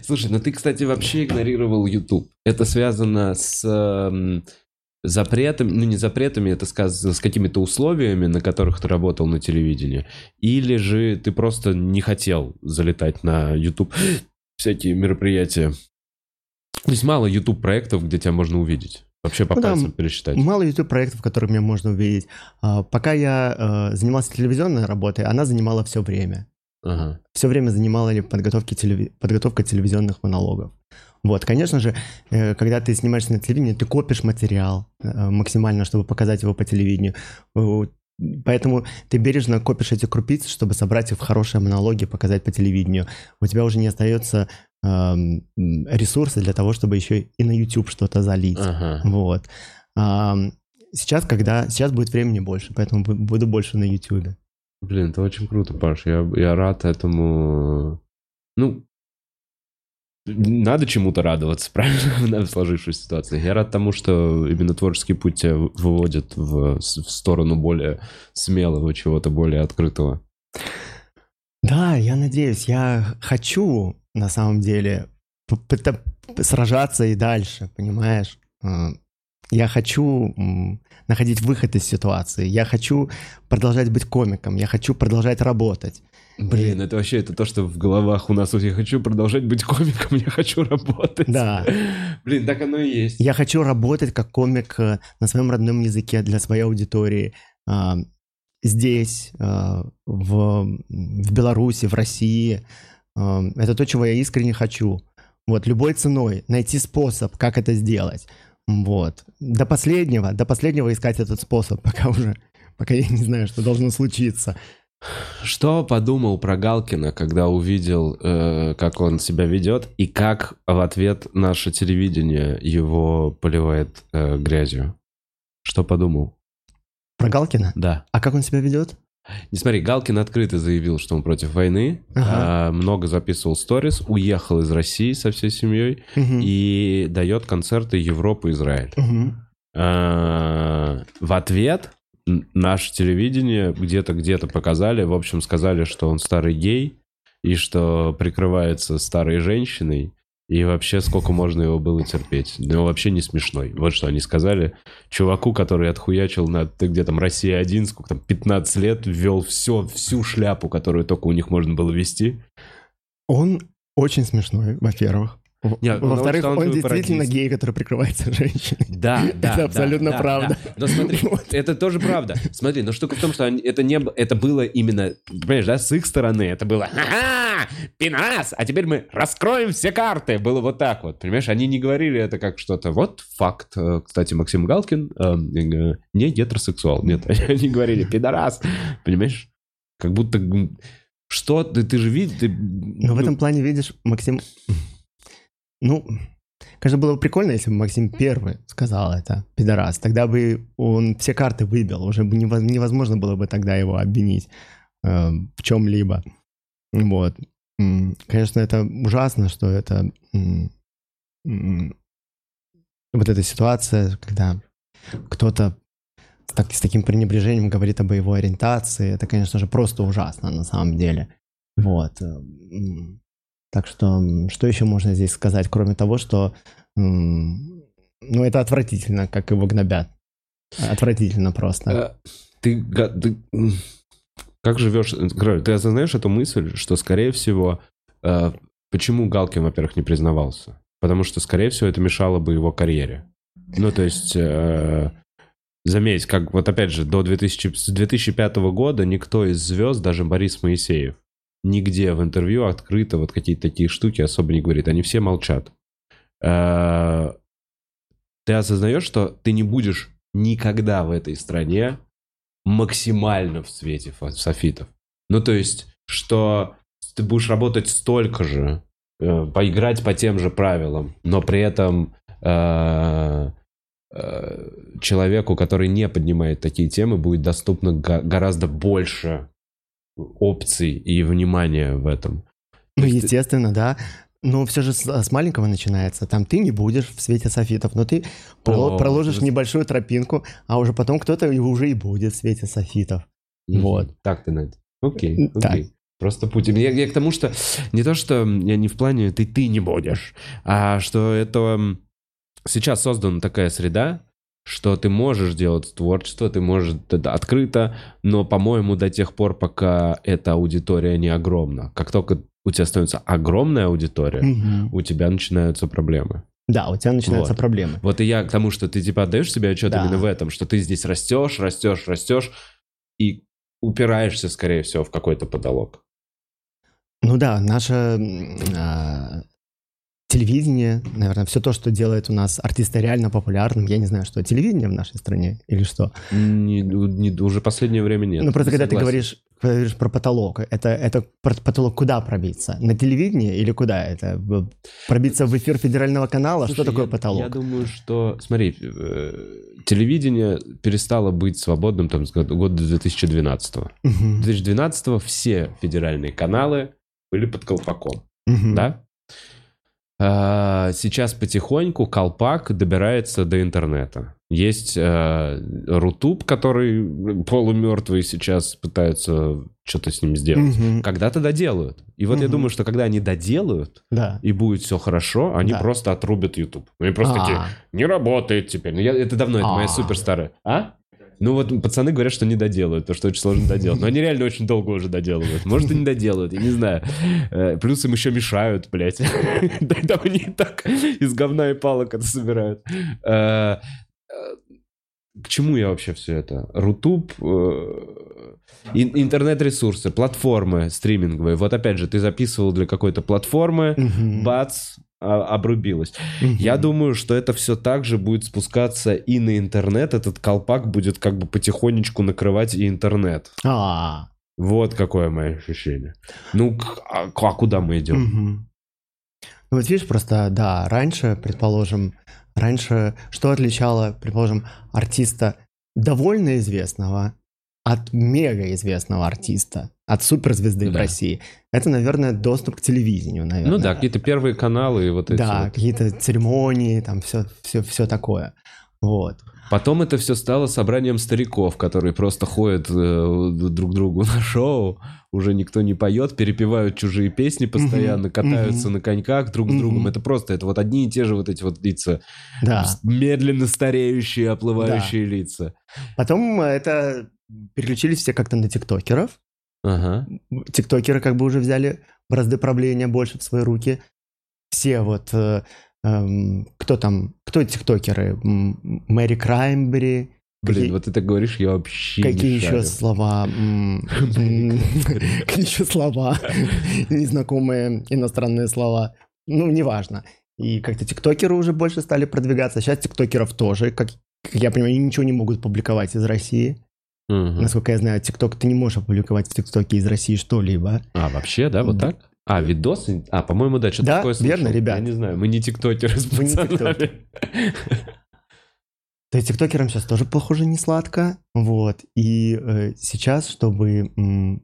Слушай, ну ты, кстати, вообще игнорировал YouTube. Это связано с эм, запретами, ну не запретами, это сказано с какими-то условиями, на которых ты работал на телевидении, или же ты просто не хотел залетать на YouTube всякие мероприятия. То есть мало YouTube проектов, где тебя можно увидеть. Вообще по
Ну да,
пальцам пересчитать.
Мало YouTube проектов, которые меня можно увидеть. А, Пока я э, занимался телевизионной работой, она занимала все время.
Ага.
все время занимала подготовки телеви- подготовка телевизионных монологов. Вот, конечно же, э, когда ты снимаешься на телевидении, ты копишь материал э, максимально, чтобы показать его по телевидению. Э, Поэтому ты бережно копишь эти крупицы, чтобы собрать их в хорошие монологи, показать по телевидению. У тебя уже не остается м, ресурса для того, чтобы еще и на YouTube что-то залить.
Ага.
Вот. Ам, Сейчас, когда сейчас будет времени больше, поэтому бу- буду больше на YouTube.
Блин, это очень круто, Паш. Я, я рад этому. Ну, надо чему-то радоваться, правильно, в сложившейся ситуации. Я рад тому, что именно творческий путь тебя выводит в, в сторону более смелого, чего-то более открытого.
Да, я надеюсь, я хочу на самом деле сражаться и дальше, понимаешь? А, Я хочу находить выход из ситуации, я хочу продолжать быть комиком, я хочу продолжать работать.
Блин, это вообще это то, что в головах у нас. Я хочу продолжать быть комиком, я хочу работать.
Да.
Блин, так оно и есть.
Я хочу работать как комик э, на своем родном языке для своей аудитории. а, Здесь, а, в, в Беларуси, в России. А, Это то, чего я искренне хочу. Вот, любой ценой найти способ, как это сделать. Вот. До последнего, до последнего искать этот способ, пока уже, пока я не знаю, что должно случиться.
Что подумал про Галкина, когда увидел, э, как он себя ведет, и как в ответ наше телевидение его поливает э, грязью? Что подумал?
Про Галкина?
Да.
А как он себя ведет?
Не смотри, Галкин открыто заявил, что он против войны,
Ага.
а, много записывал сторис, уехал из России со всей семьей
Мгм.
и дает концерты Европы, Израиль.
Мгм.
А, В ответ наше телевидение где-то где-то показали, в общем, сказали, что он старый гей и что прикрывается старой женщиной. И вообще, сколько можно его было терпеть? Ну, вообще не смешной. Вот что они сказали. Чуваку, который отхуячил на ты где там Россия-1, сколько там, 15 лет, ввел все, всю шляпу, которую только у них можно было вести.
Он очень смешной, во-первых. В-
Не, он
Во-вторых, он
талантливый
действительно
пародист.
гей, который прикрывается женщиной.
Да, да.
Это абсолютно
да,
правда.
да. Но смотри, это тоже правда. Смотри, но штука в том, что они- это не это было именно, понимаешь, да, с их стороны это было «Ха-ха! Пинас! А теперь мы раскроем все карты!» Было вот так вот, понимаешь? Они не говорили это как что-то. Вот факт. Э, Кстати, Максим Галкин э, э, не гетеросексуал. Нет, они говорили «пидорас!» Понимаешь? Как будто... Что ты, ты же видишь... ты,
Но в
ну,
этом плане, видишь, Максим... Ну, конечно, было бы прикольно, если бы Максим первый сказал это, пидорас. Тогда бы он все карты выбил. Уже бы нево- невозможно было бы тогда его обвинить э, в чем-либо. Вот. Конечно, это ужасно, что это... Вот эта ситуация, когда кто-то с, так, с таким пренебрежением говорит о боевой ориентации. Это, конечно же, просто ужасно на самом деле. Вот. Так что, что еще можно здесь сказать, кроме того, что, ну, это отвратительно, как его гнобят. Отвратительно просто.
Э, Ты, ты, как живешь, ты осознаешь эту мысль, что, скорее всего, э, почему Галкин, во-первых, не признавался? Потому что, скорее всего, это мешало бы его карьере. Ну, то есть, э, заметь, как вот опять же, до 2000, с 2005 года никто из звезд, даже Борис Моисеев, нигде в интервью открыто вот какие-то такие штуки особо не говорит. Они все молчат. Э, Ты осознаешь, что ты не будешь никогда в этой стране максимально в цвете фа- софитов. Ну, то есть, что ты будешь работать столько же, э, поиграть по тем же правилам, но при этом э, человеку, который не поднимает такие темы, будет доступно гораздо больше опций и внимания в этом.
Ну, естественно, да. Но все же с, с маленького начинается. Там ты не будешь в свете софитов, но ты
О,
проложишь
просто-
небольшую тропинку, а уже потом кто-то уже и будет в свете софитов.
Мгм.
Вот.
Так ты, Надь. Окей,
Так.
окей. Просто путь. Я, я к тому, что не то, что я не в плане ты ты не будешь, а что это сейчас создана такая среда, что ты можешь делать творчество, ты можешь это открыто, но, по-моему, до тех пор, пока эта аудитория не огромна. Как только у тебя становится огромная аудитория,
Мгм.
у тебя начинаются проблемы.
Да, у тебя начинаются
Вот.
проблемы.
Вот и я к тому, что ты типа отдаешь себе отчет
Да.
именно в этом, что ты здесь растешь, растешь, растешь и упираешься, скорее всего, в какой-то потолок.
Ну да, наше м, а, телевидение, наверное, все то, что делает у нас артиста реально популярным, я не знаю, что телевидение в нашей стране или что.
Не- не- уже последнее время нет.
ну просто когда ты говоришь, говоришь про потолок, это, это потолок куда пробиться? На телевидение или куда это? Пробиться в эфир федерального канала?
Слушай,
что такое
я-
потолок?
Я думаю, что, смотри, э, телевидение перестало быть свободным там с года года 2012
Мгм.
2012 все федеральные каналы были под колпаком.
Мгм.
да? А, Сейчас потихоньку колпак добирается до интернета. Есть э, Рутуб, который полумертвый сейчас пытаются что-то с ним сделать.
Мгм.
Когда-то доделают. И вот я
Мгм.
думаю, что когда они доделают,
Да.
и будет все хорошо, они
Да.
просто отрубят YouTube. Они просто
А.
такие, не работает теперь. Ну, я, это давно, это моя
А.
супер старая. А? Ну вот пацаны говорят, что не доделают, потому что очень сложно доделать. Но они реально очень долго уже доделывают. Может, и не доделают, я не знаю. Э, Плюс им еще мешают, блядь. Там они и так из говна и палок это собирают. Э, э, К чему я вообще все это? Рутуб, ин- интернет-ресурсы, платформы стриминговые. Вот опять же, ты записывал для какой-то платформы, бац, а- обрубилось.
Мгм.
Я думаю, что это все так же будет спускаться и на интернет. Этот колпак будет как бы потихонечку накрывать и интернет.
А.
Вот какое мое ощущение. Ну, а, а куда мы идем?
Мгм. Ну вот видишь, просто, да, раньше, предположим, раньше что отличало, предположим, артиста довольно известного от мега известного артиста, от суперзвезды в
Да.
России? Это, наверное, доступ к телевидению, наверное.
Ну да, какие-то первые каналы и вот эти
Да,
вот.
какие-то церемонии, там все, все, все такое. Вот.
Потом это все стало собранием стариков, которые просто ходят э, друг другу на шоу, уже никто не поет, перепевают чужие песни постоянно,
Мгм,
катаются
мгм.
на коньках друг с другом. Это просто, это вот одни и те же вот эти вот лица,
Да.
медленно стареющие, оплывающие лица.
Потом это переключились все как-то на тиктокеров.
Ага.
тиктокеры как бы уже взяли бразды правления больше в свои руки. Все вот, э, эм, кто там, кто тиктокеры? Мэри Краймбери.
Блин,
Какие-
вот ты так говоришь, я вообще
Какие
не
еще
шарю.
слова? Какие еще слова? Незнакомые иностранные слова. Ну, неважно. И как-то тиктокеры уже больше стали продвигаться. Сейчас тиктокеров тоже, как как я понимаю, они ничего не могут публиковать из России.
Мгм.
Насколько я знаю, тикток ты не можешь опубликовать в тиктоке из России что-либо.
А, вообще, да, вот так? А, видосы? А, по-моему, да, что-то
Да,
такое слышал.
верно, ребят.
Я не знаю, мы не тиктокеры с
Вы не
пацанами.
То есть тиктокерам сейчас тоже, похоже, не сладко. Вот. И э, сейчас, чтобы м,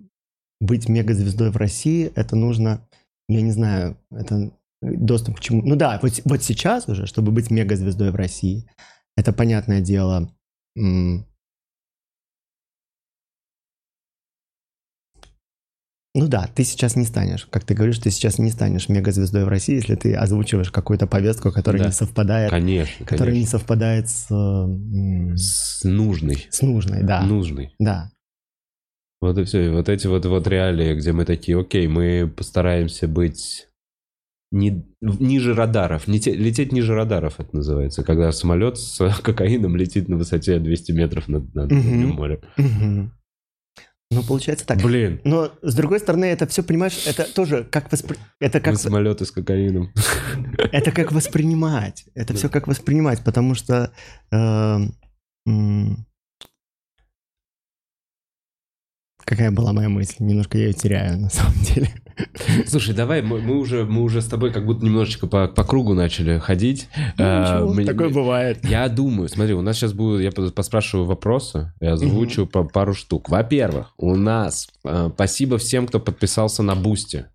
быть мегазвездой в России, это нужно, я не знаю, это доступ к чему. Ну да, вот, вот сейчас уже, чтобы быть мегазвездой в России, это понятное дело, м, Ну да, ты сейчас не станешь, как ты говоришь, ты сейчас не станешь мегазвездой в России, если ты озвучиваешь какую-то повестку, которая
Да.
не совпадает,
Конечно,
которая не
конечно.
совпадает с,
С нужной.
с нужной, да,
Нужной.
да.
Вот и все. И вот эти вот, вот реалии, где мы такие, окей, мы постараемся быть не, ниже радаров. Не те- лететь ниже радаров, это называется. Когда самолет с кокаином летит на высоте 200 метров над, над уровнем моря.
Мгм. Ну, получается так.
Блин,
Но, с другой стороны, это все, понимаешь, это тоже как воспри... Это как...
мы самолеты с кокаином.
Это как воспринимать. Это все как воспринимать, потому что... э, м, Какая была моя мысль? Немножко я ее теряю, на самом деле.
Слушай, давай, мы, мы уже, мы уже с тобой как будто немножечко по, по кругу начали ходить. А,
Ну, ничего,
мне-
Такое бывает.
Я думаю, смотри, у нас сейчас будет, я пос- поспрашиваю вопросы, я озвучу по пару штук. Во-первых, у нас э, спасибо всем, кто подписался на Бусти.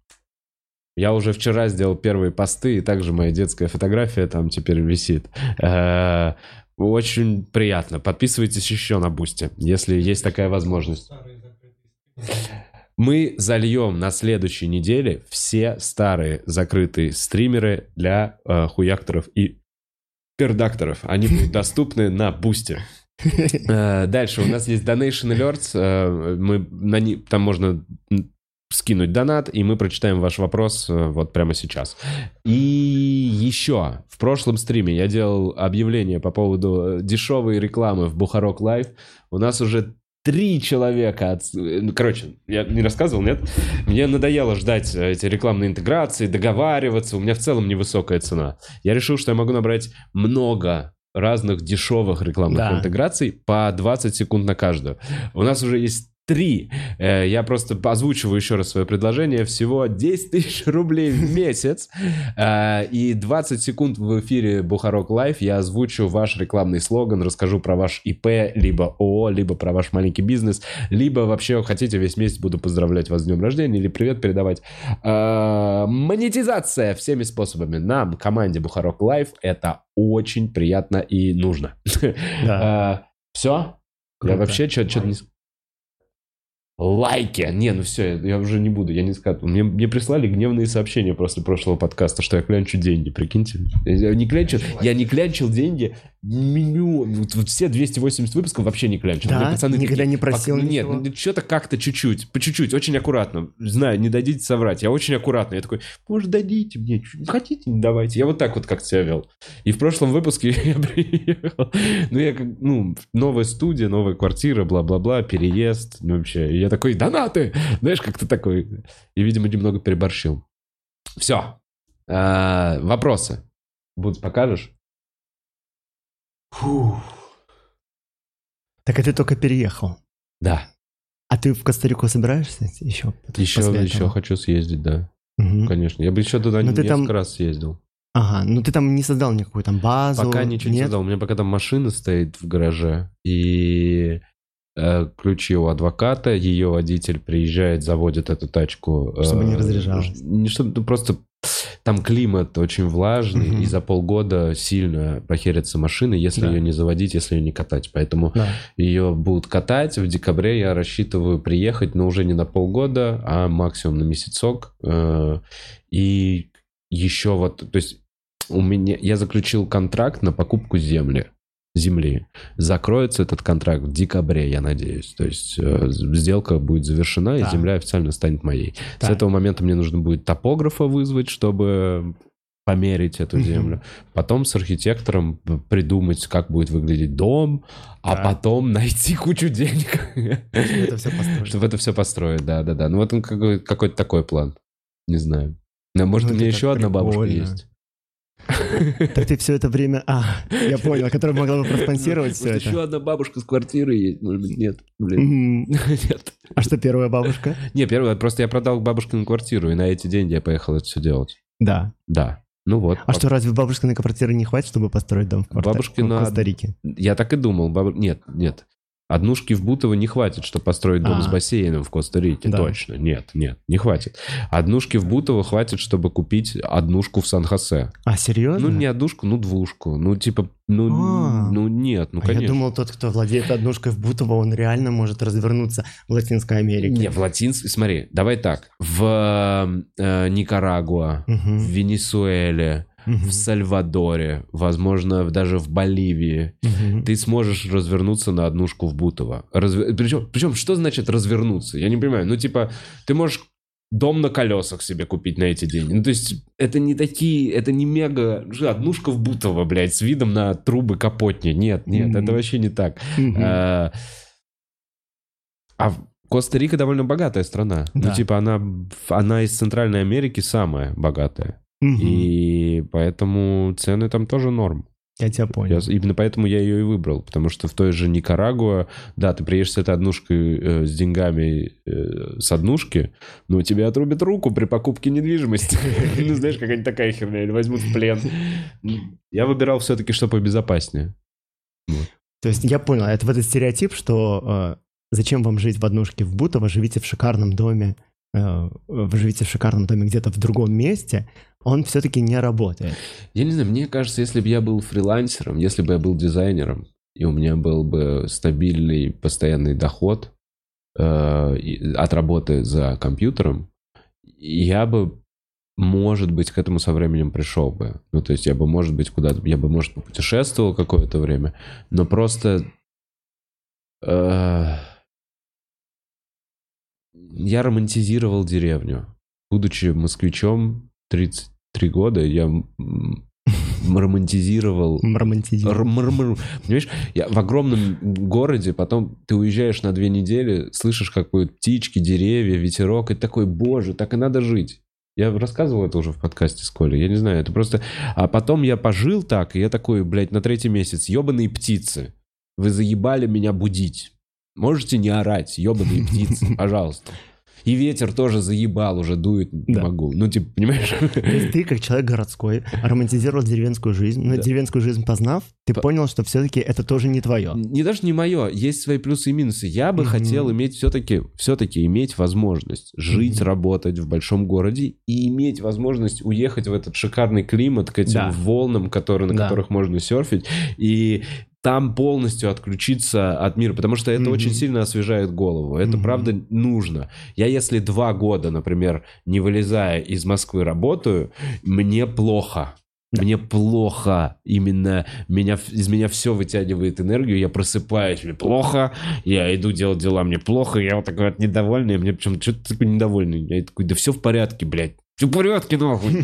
Я уже вчера сделал первые посты, и также моя детская фотография там теперь висит. Э, Очень приятно. Подписывайтесь еще на Бусти, если есть такая возможность. Мы зальем на следующей неделе все старые закрытые стримы для э, хуякторов и пердакторов. Они будут доступны на Бусти. Э, Дальше у нас есть Donation Alerts. э, Мы на ни- там можно скинуть донат, и мы прочитаем ваш вопрос э, вот прямо сейчас. И еще в прошлом стриме я делал объявление по поводу дешевой рекламы в Бухарок Лайв. У нас уже три человека. от- э, Ну, короче, я не рассказывал, нет? Мне надоело ждать э, эти рекламные интеграции, договариваться. У меня в целом невысокая цена. Я решил, что я могу набрать много разных дешевых рекламных
Да.
интеграций по 20 секунд на каждую. У нас уже есть три. Э, Я просто озвучиваю еще раз свое предложение. Всего 10 тысяч рублей в месяц. Э, И 20 секунд в эфире Бухарог Лайв я озвучу ваш рекламный слоган, расскажу про ваш ИП, либо ООО, либо про ваш маленький бизнес, либо вообще хотите весь месяц буду поздравлять вас с днем рождения или привет передавать. Э, Монетизация всеми способами. Нам, команде Бухарог Лайв, это очень приятно и нужно. Все? Я вообще что-то не... Лайки! Не, ну все, я уже не буду, я не скажу. Мне, мне прислали гневные сообщения после прошлого подкаста, что я клянчу деньги, прикиньте. Я не клянчил, я не клянчил деньги меню, вот, вот все 280 выпусков вообще не клянчил.
Да?
Мне пацаны
Никогда
такие,
не просил
«Пак- Нет,
ничего?»
ну, что-то как-то чуть-чуть, по чуть-чуть, очень аккуратно. Знаю, не дадите соврать, я очень аккуратно. Я такой, может, дадите мне, хотите, не давайте. Я вот так вот как себя вел. И в прошлом выпуске я приехал. Ну, я как, ну, новая студия, новая квартира, бла-бла-бла, переезд, ну, вообще. И я такой, донаты! Знаешь, как-то такой. И, видимо, немного переборщил. Все. вопросы. Будут, покажешь?
Так а ты только переехал.
Да.
А ты в Коста-Рику собираешься еще?
Еще, еще хочу съездить, да.
Мгм.
Конечно. Я бы еще туда
ты
несколько
там-
раз съездил.
Ага, ну ты там не создал никакую там базу?
Пока ничего не
нет?
создал. У меня пока там машина стоит в гараже, и ключи у адвоката, ее водитель приезжает, заводит эту тачку. э,
Чтобы не разряжалась.
Не чтобы, ну, просто там климат очень влажный,
Мгм.
и за полгода сильно похерится машина, если
Да.
ее не заводить, если ее не катать. Поэтому
Да.
ее будут катать. В декабре я рассчитываю приехать, но уже не на полгода, а максимум на месяцок. Э, И еще вот, то есть у меня я заключил контракт на покупку земли. Земли. Закроется этот контракт в декабре, я надеюсь. То есть э, сделка будет завершена, и
Да.
земля официально станет моей. С
Так.
этого момента мне нужно будет топографа вызвать, чтобы померить эту землю. Потом с архитектором придумать, как будет выглядеть дом, а
Да.
потом найти кучу денег,
Это все построить.
чтобы это все построить. Да, да, да. Ну вот он какой- какой-то такой план. Не знаю. Ну, может,
Ну,
у меня еще
так
одна бабушка
прикольно.
есть.
Так ты все это время... А, я понял, которая могла бы проспонсировать все
Может, еще
это.
одна бабушка с квартиры есть. Может быть, нет. Блин. Нет.
А что первая бабушка?
Не, первое, просто я продал бабушкину квартиру, и на эти деньги я поехал это все делать.
Да.
Да. Ну вот.
А что, разве бабушкиной квартиры не хватит, чтобы построить дом в,
Бабушкина-
в Коста-Рике?
Я так и думал. бабу- Нет, нет. Однушки в Бутово не хватит, чтобы построить дом
А.
с бассейном в Коста-Рике.
Да.
Точно. Нет, нет, не хватит. Однушки в Бутово хватит, чтобы купить однушку в Сан-Хосе.
А, серьезно?
Ну, не однушку, ну, двушку. Ну, типа, ну,
А.
ну нет, ну,
А
конечно.
я думал, тот, кто владеет однушкой в Бутово, он реально может развернуться в Латинской Америке.
Не, в Латинск... Смотри, давай так. В э, Никарагуа,
Мгм,
в Венесуэле, в Сальвадоре, возможно, даже в Боливии, ты сможешь развернуться на однушку в Бутово. Разве- Причем, причем, что значит развернуться? Я не понимаю. Ну, типа, ты можешь дом на колесах себе купить на эти деньги. Ну, то есть, это не такие, это не мега... Однушка в Бутово, блядь, с видом на трубы капотни. Нет, нет,
Мгм.
это вообще не так.
Мгм.
А а Коста-Рика довольно богатая страна.
Да.
Ну, типа, она, она из Центральной Америки самая богатая. И поэтому цены там тоже норм.
Я тебя понял.
Я- именно поэтому я ее и выбрал. Потому что в той же Никарагуа, да, ты приедешь с этой однушкой э, с деньгами э, с однушки, но тебе отрубят руку при покупке недвижимости. Ну, знаешь, какая-нибудь такая херня, или возьмут в плен. Я выбирал все-таки, что побезопаснее.
То есть я понял, это вот этот стереотип, что э, зачем вам жить в однушке в Бутово, живите в шикарном доме, э, вы живите в шикарном доме где-то в другом месте, он все-таки не работает.
Я не знаю, мне кажется, если бы я был фрилансером, если бы я был дизайнером, и у меня был бы стабильный постоянный доход э, от работы за компьютером, я бы, может быть, к этому со временем пришел бы. Ну, то есть я бы, может быть, куда-то, я бы, может, путешествовал какое-то время, но просто... э, я романтизировал деревню. Будучи москвичом 33 года, я романтизировал
Романтизировать.
Р- мр- мр. Понимаешь, я в огромном городе, потом ты уезжаешь на две недели, слышишь, как поют птички, деревья, ветерок, и такой, боже, так и надо жить. Я рассказывал это уже в подкасте с Колей, я не знаю, это просто... А потом я пожил так, и я такой, блядь, на третий месяц, ебаные птицы, вы заебали меня будить. Можете не орать, ебаные птицы, пожалуйста. И ветер тоже заебал, уже дует, не
Да.
могу. Ну, типа, понимаешь?
То есть ты, как человек городской, романтизировал деревенскую жизнь, но
Да.
деревенскую жизнь познав, ты
По-
понял, что все-таки это тоже не твое.
Не даже не мое, есть свои плюсы и минусы. Я бы
Мгм.
хотел иметь все-таки, все-таки иметь возможность жить,
Мгм.
работать в большом городе и иметь возможность уехать в этот шикарный климат к этим
Да.
волнам, которые, на
Да.
которых можно серфить, и там полностью отключиться от мира, потому что это
Мгм.
очень сильно освежает голову. Это
Мгм.
правда нужно. Я если два года, например, не вылезая из Москвы работаю, мне плохо.
Да.
Мне плохо. Именно меня, из меня все вытягивает энергию. Я просыпаюсь, мне плохо. Я иду делать дела, мне плохо. Я вот такой вот недовольный. Мне причем что ты такой недовольный? Я такой, да все в порядке, блядь. Все в порядке, нахуй.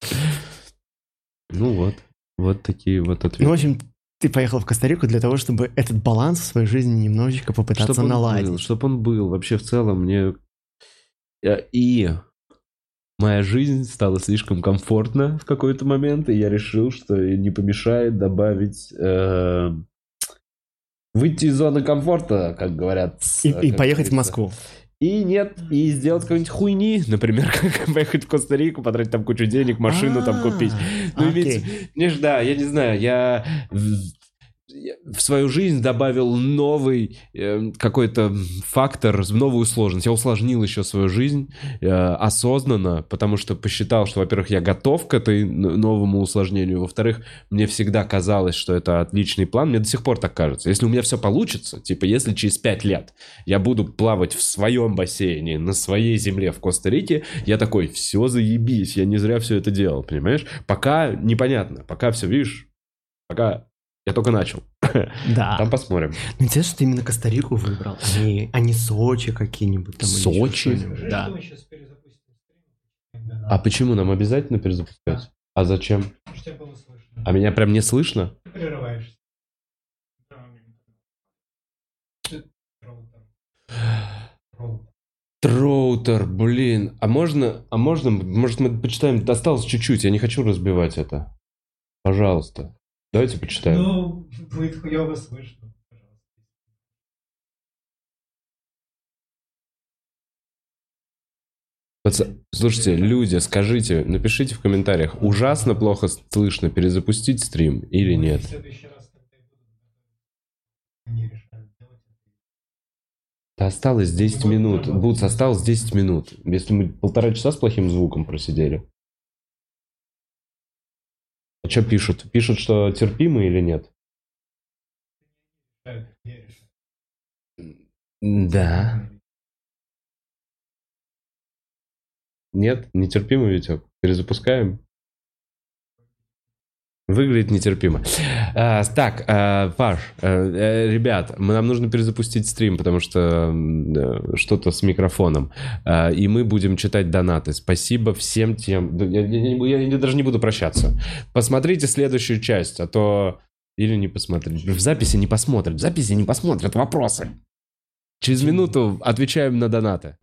Ну вот. Вот такие вот ответы.
Ну, в общем, ты поехал в Коста-Рику для того, чтобы этот баланс в своей жизни немножечко попытаться
Чтоб он
наладить.
был, чтоб он был. Вообще в целом мне... Э, И моя жизнь стала слишком комфортна в какой-то момент, и я решил, что не помешает добавить... э, Выйти из зоны комфорта, как говорят.
И,
э,
и
как
поехать в
говорится.
Москву.
И нет, и сделать какой-нибудь хуйни, например, как поехать в Коста-Рику, потратить там кучу денег, машину там
А,
купить. Ну,
окей.
имеется- мне ж, да, я не знаю, я в, свою жизнь добавил новый э, какой-то фактор, новую сложность. Я усложнил еще свою жизнь э, осознанно, потому что посчитал, что, во-первых, я готов к этой новому усложнению, во-вторых, мне всегда казалось, что это отличный план, мне до сих пор так кажется. Если у меня все получится, типа, если через пять лет я буду плавать в своем бассейне, на своей земле в Коста-Рике, я такой, все заебись, я не зря все это делал, понимаешь? Пока непонятно, пока все, видишь, пока я только начал.
Да.
Там посмотрим.
Ну, интересно, что ты именно Коста-Рику выбрал, а не, а не Сочи какие-нибудь там.
Сочи?
Да.
А почему нам обязательно перезапускать? А зачем?
Тебя было слышно.
А меня прям не слышно?
Ты прерываешься.
Троутер, блин. А можно, а можно, может мы почитаем, осталось чуть-чуть, я не хочу разбивать это. Пожалуйста. Давайте почитаем.
Ну, будет хуёво слышно.
Слушайте, люди, скажите, напишите в комментариях, ужасно плохо слышно, перезапустить стрим или нет? Да осталось 10 минут. Бутс, осталось 10 минут. Если мы полтора часа с плохим звуком просидели. А что пишут? Пишут, что терпимо или нет?
Да.
Нет? Нетерпимо, Витек? Перезапускаем? Выглядит нетерпимо. А, так, а, Паш, э, ребят, нам нужно перезапустить стрим, потому что э, что-то с микрофоном. А, и мы будем читать донаты. Спасибо всем тем... Я, я я- я даже не буду прощаться. Посмотрите следующую часть, а то... Или не посмотрите. В записи не посмотрят. В записи не посмотрят вопросы. Через минуту отвечаем на донаты.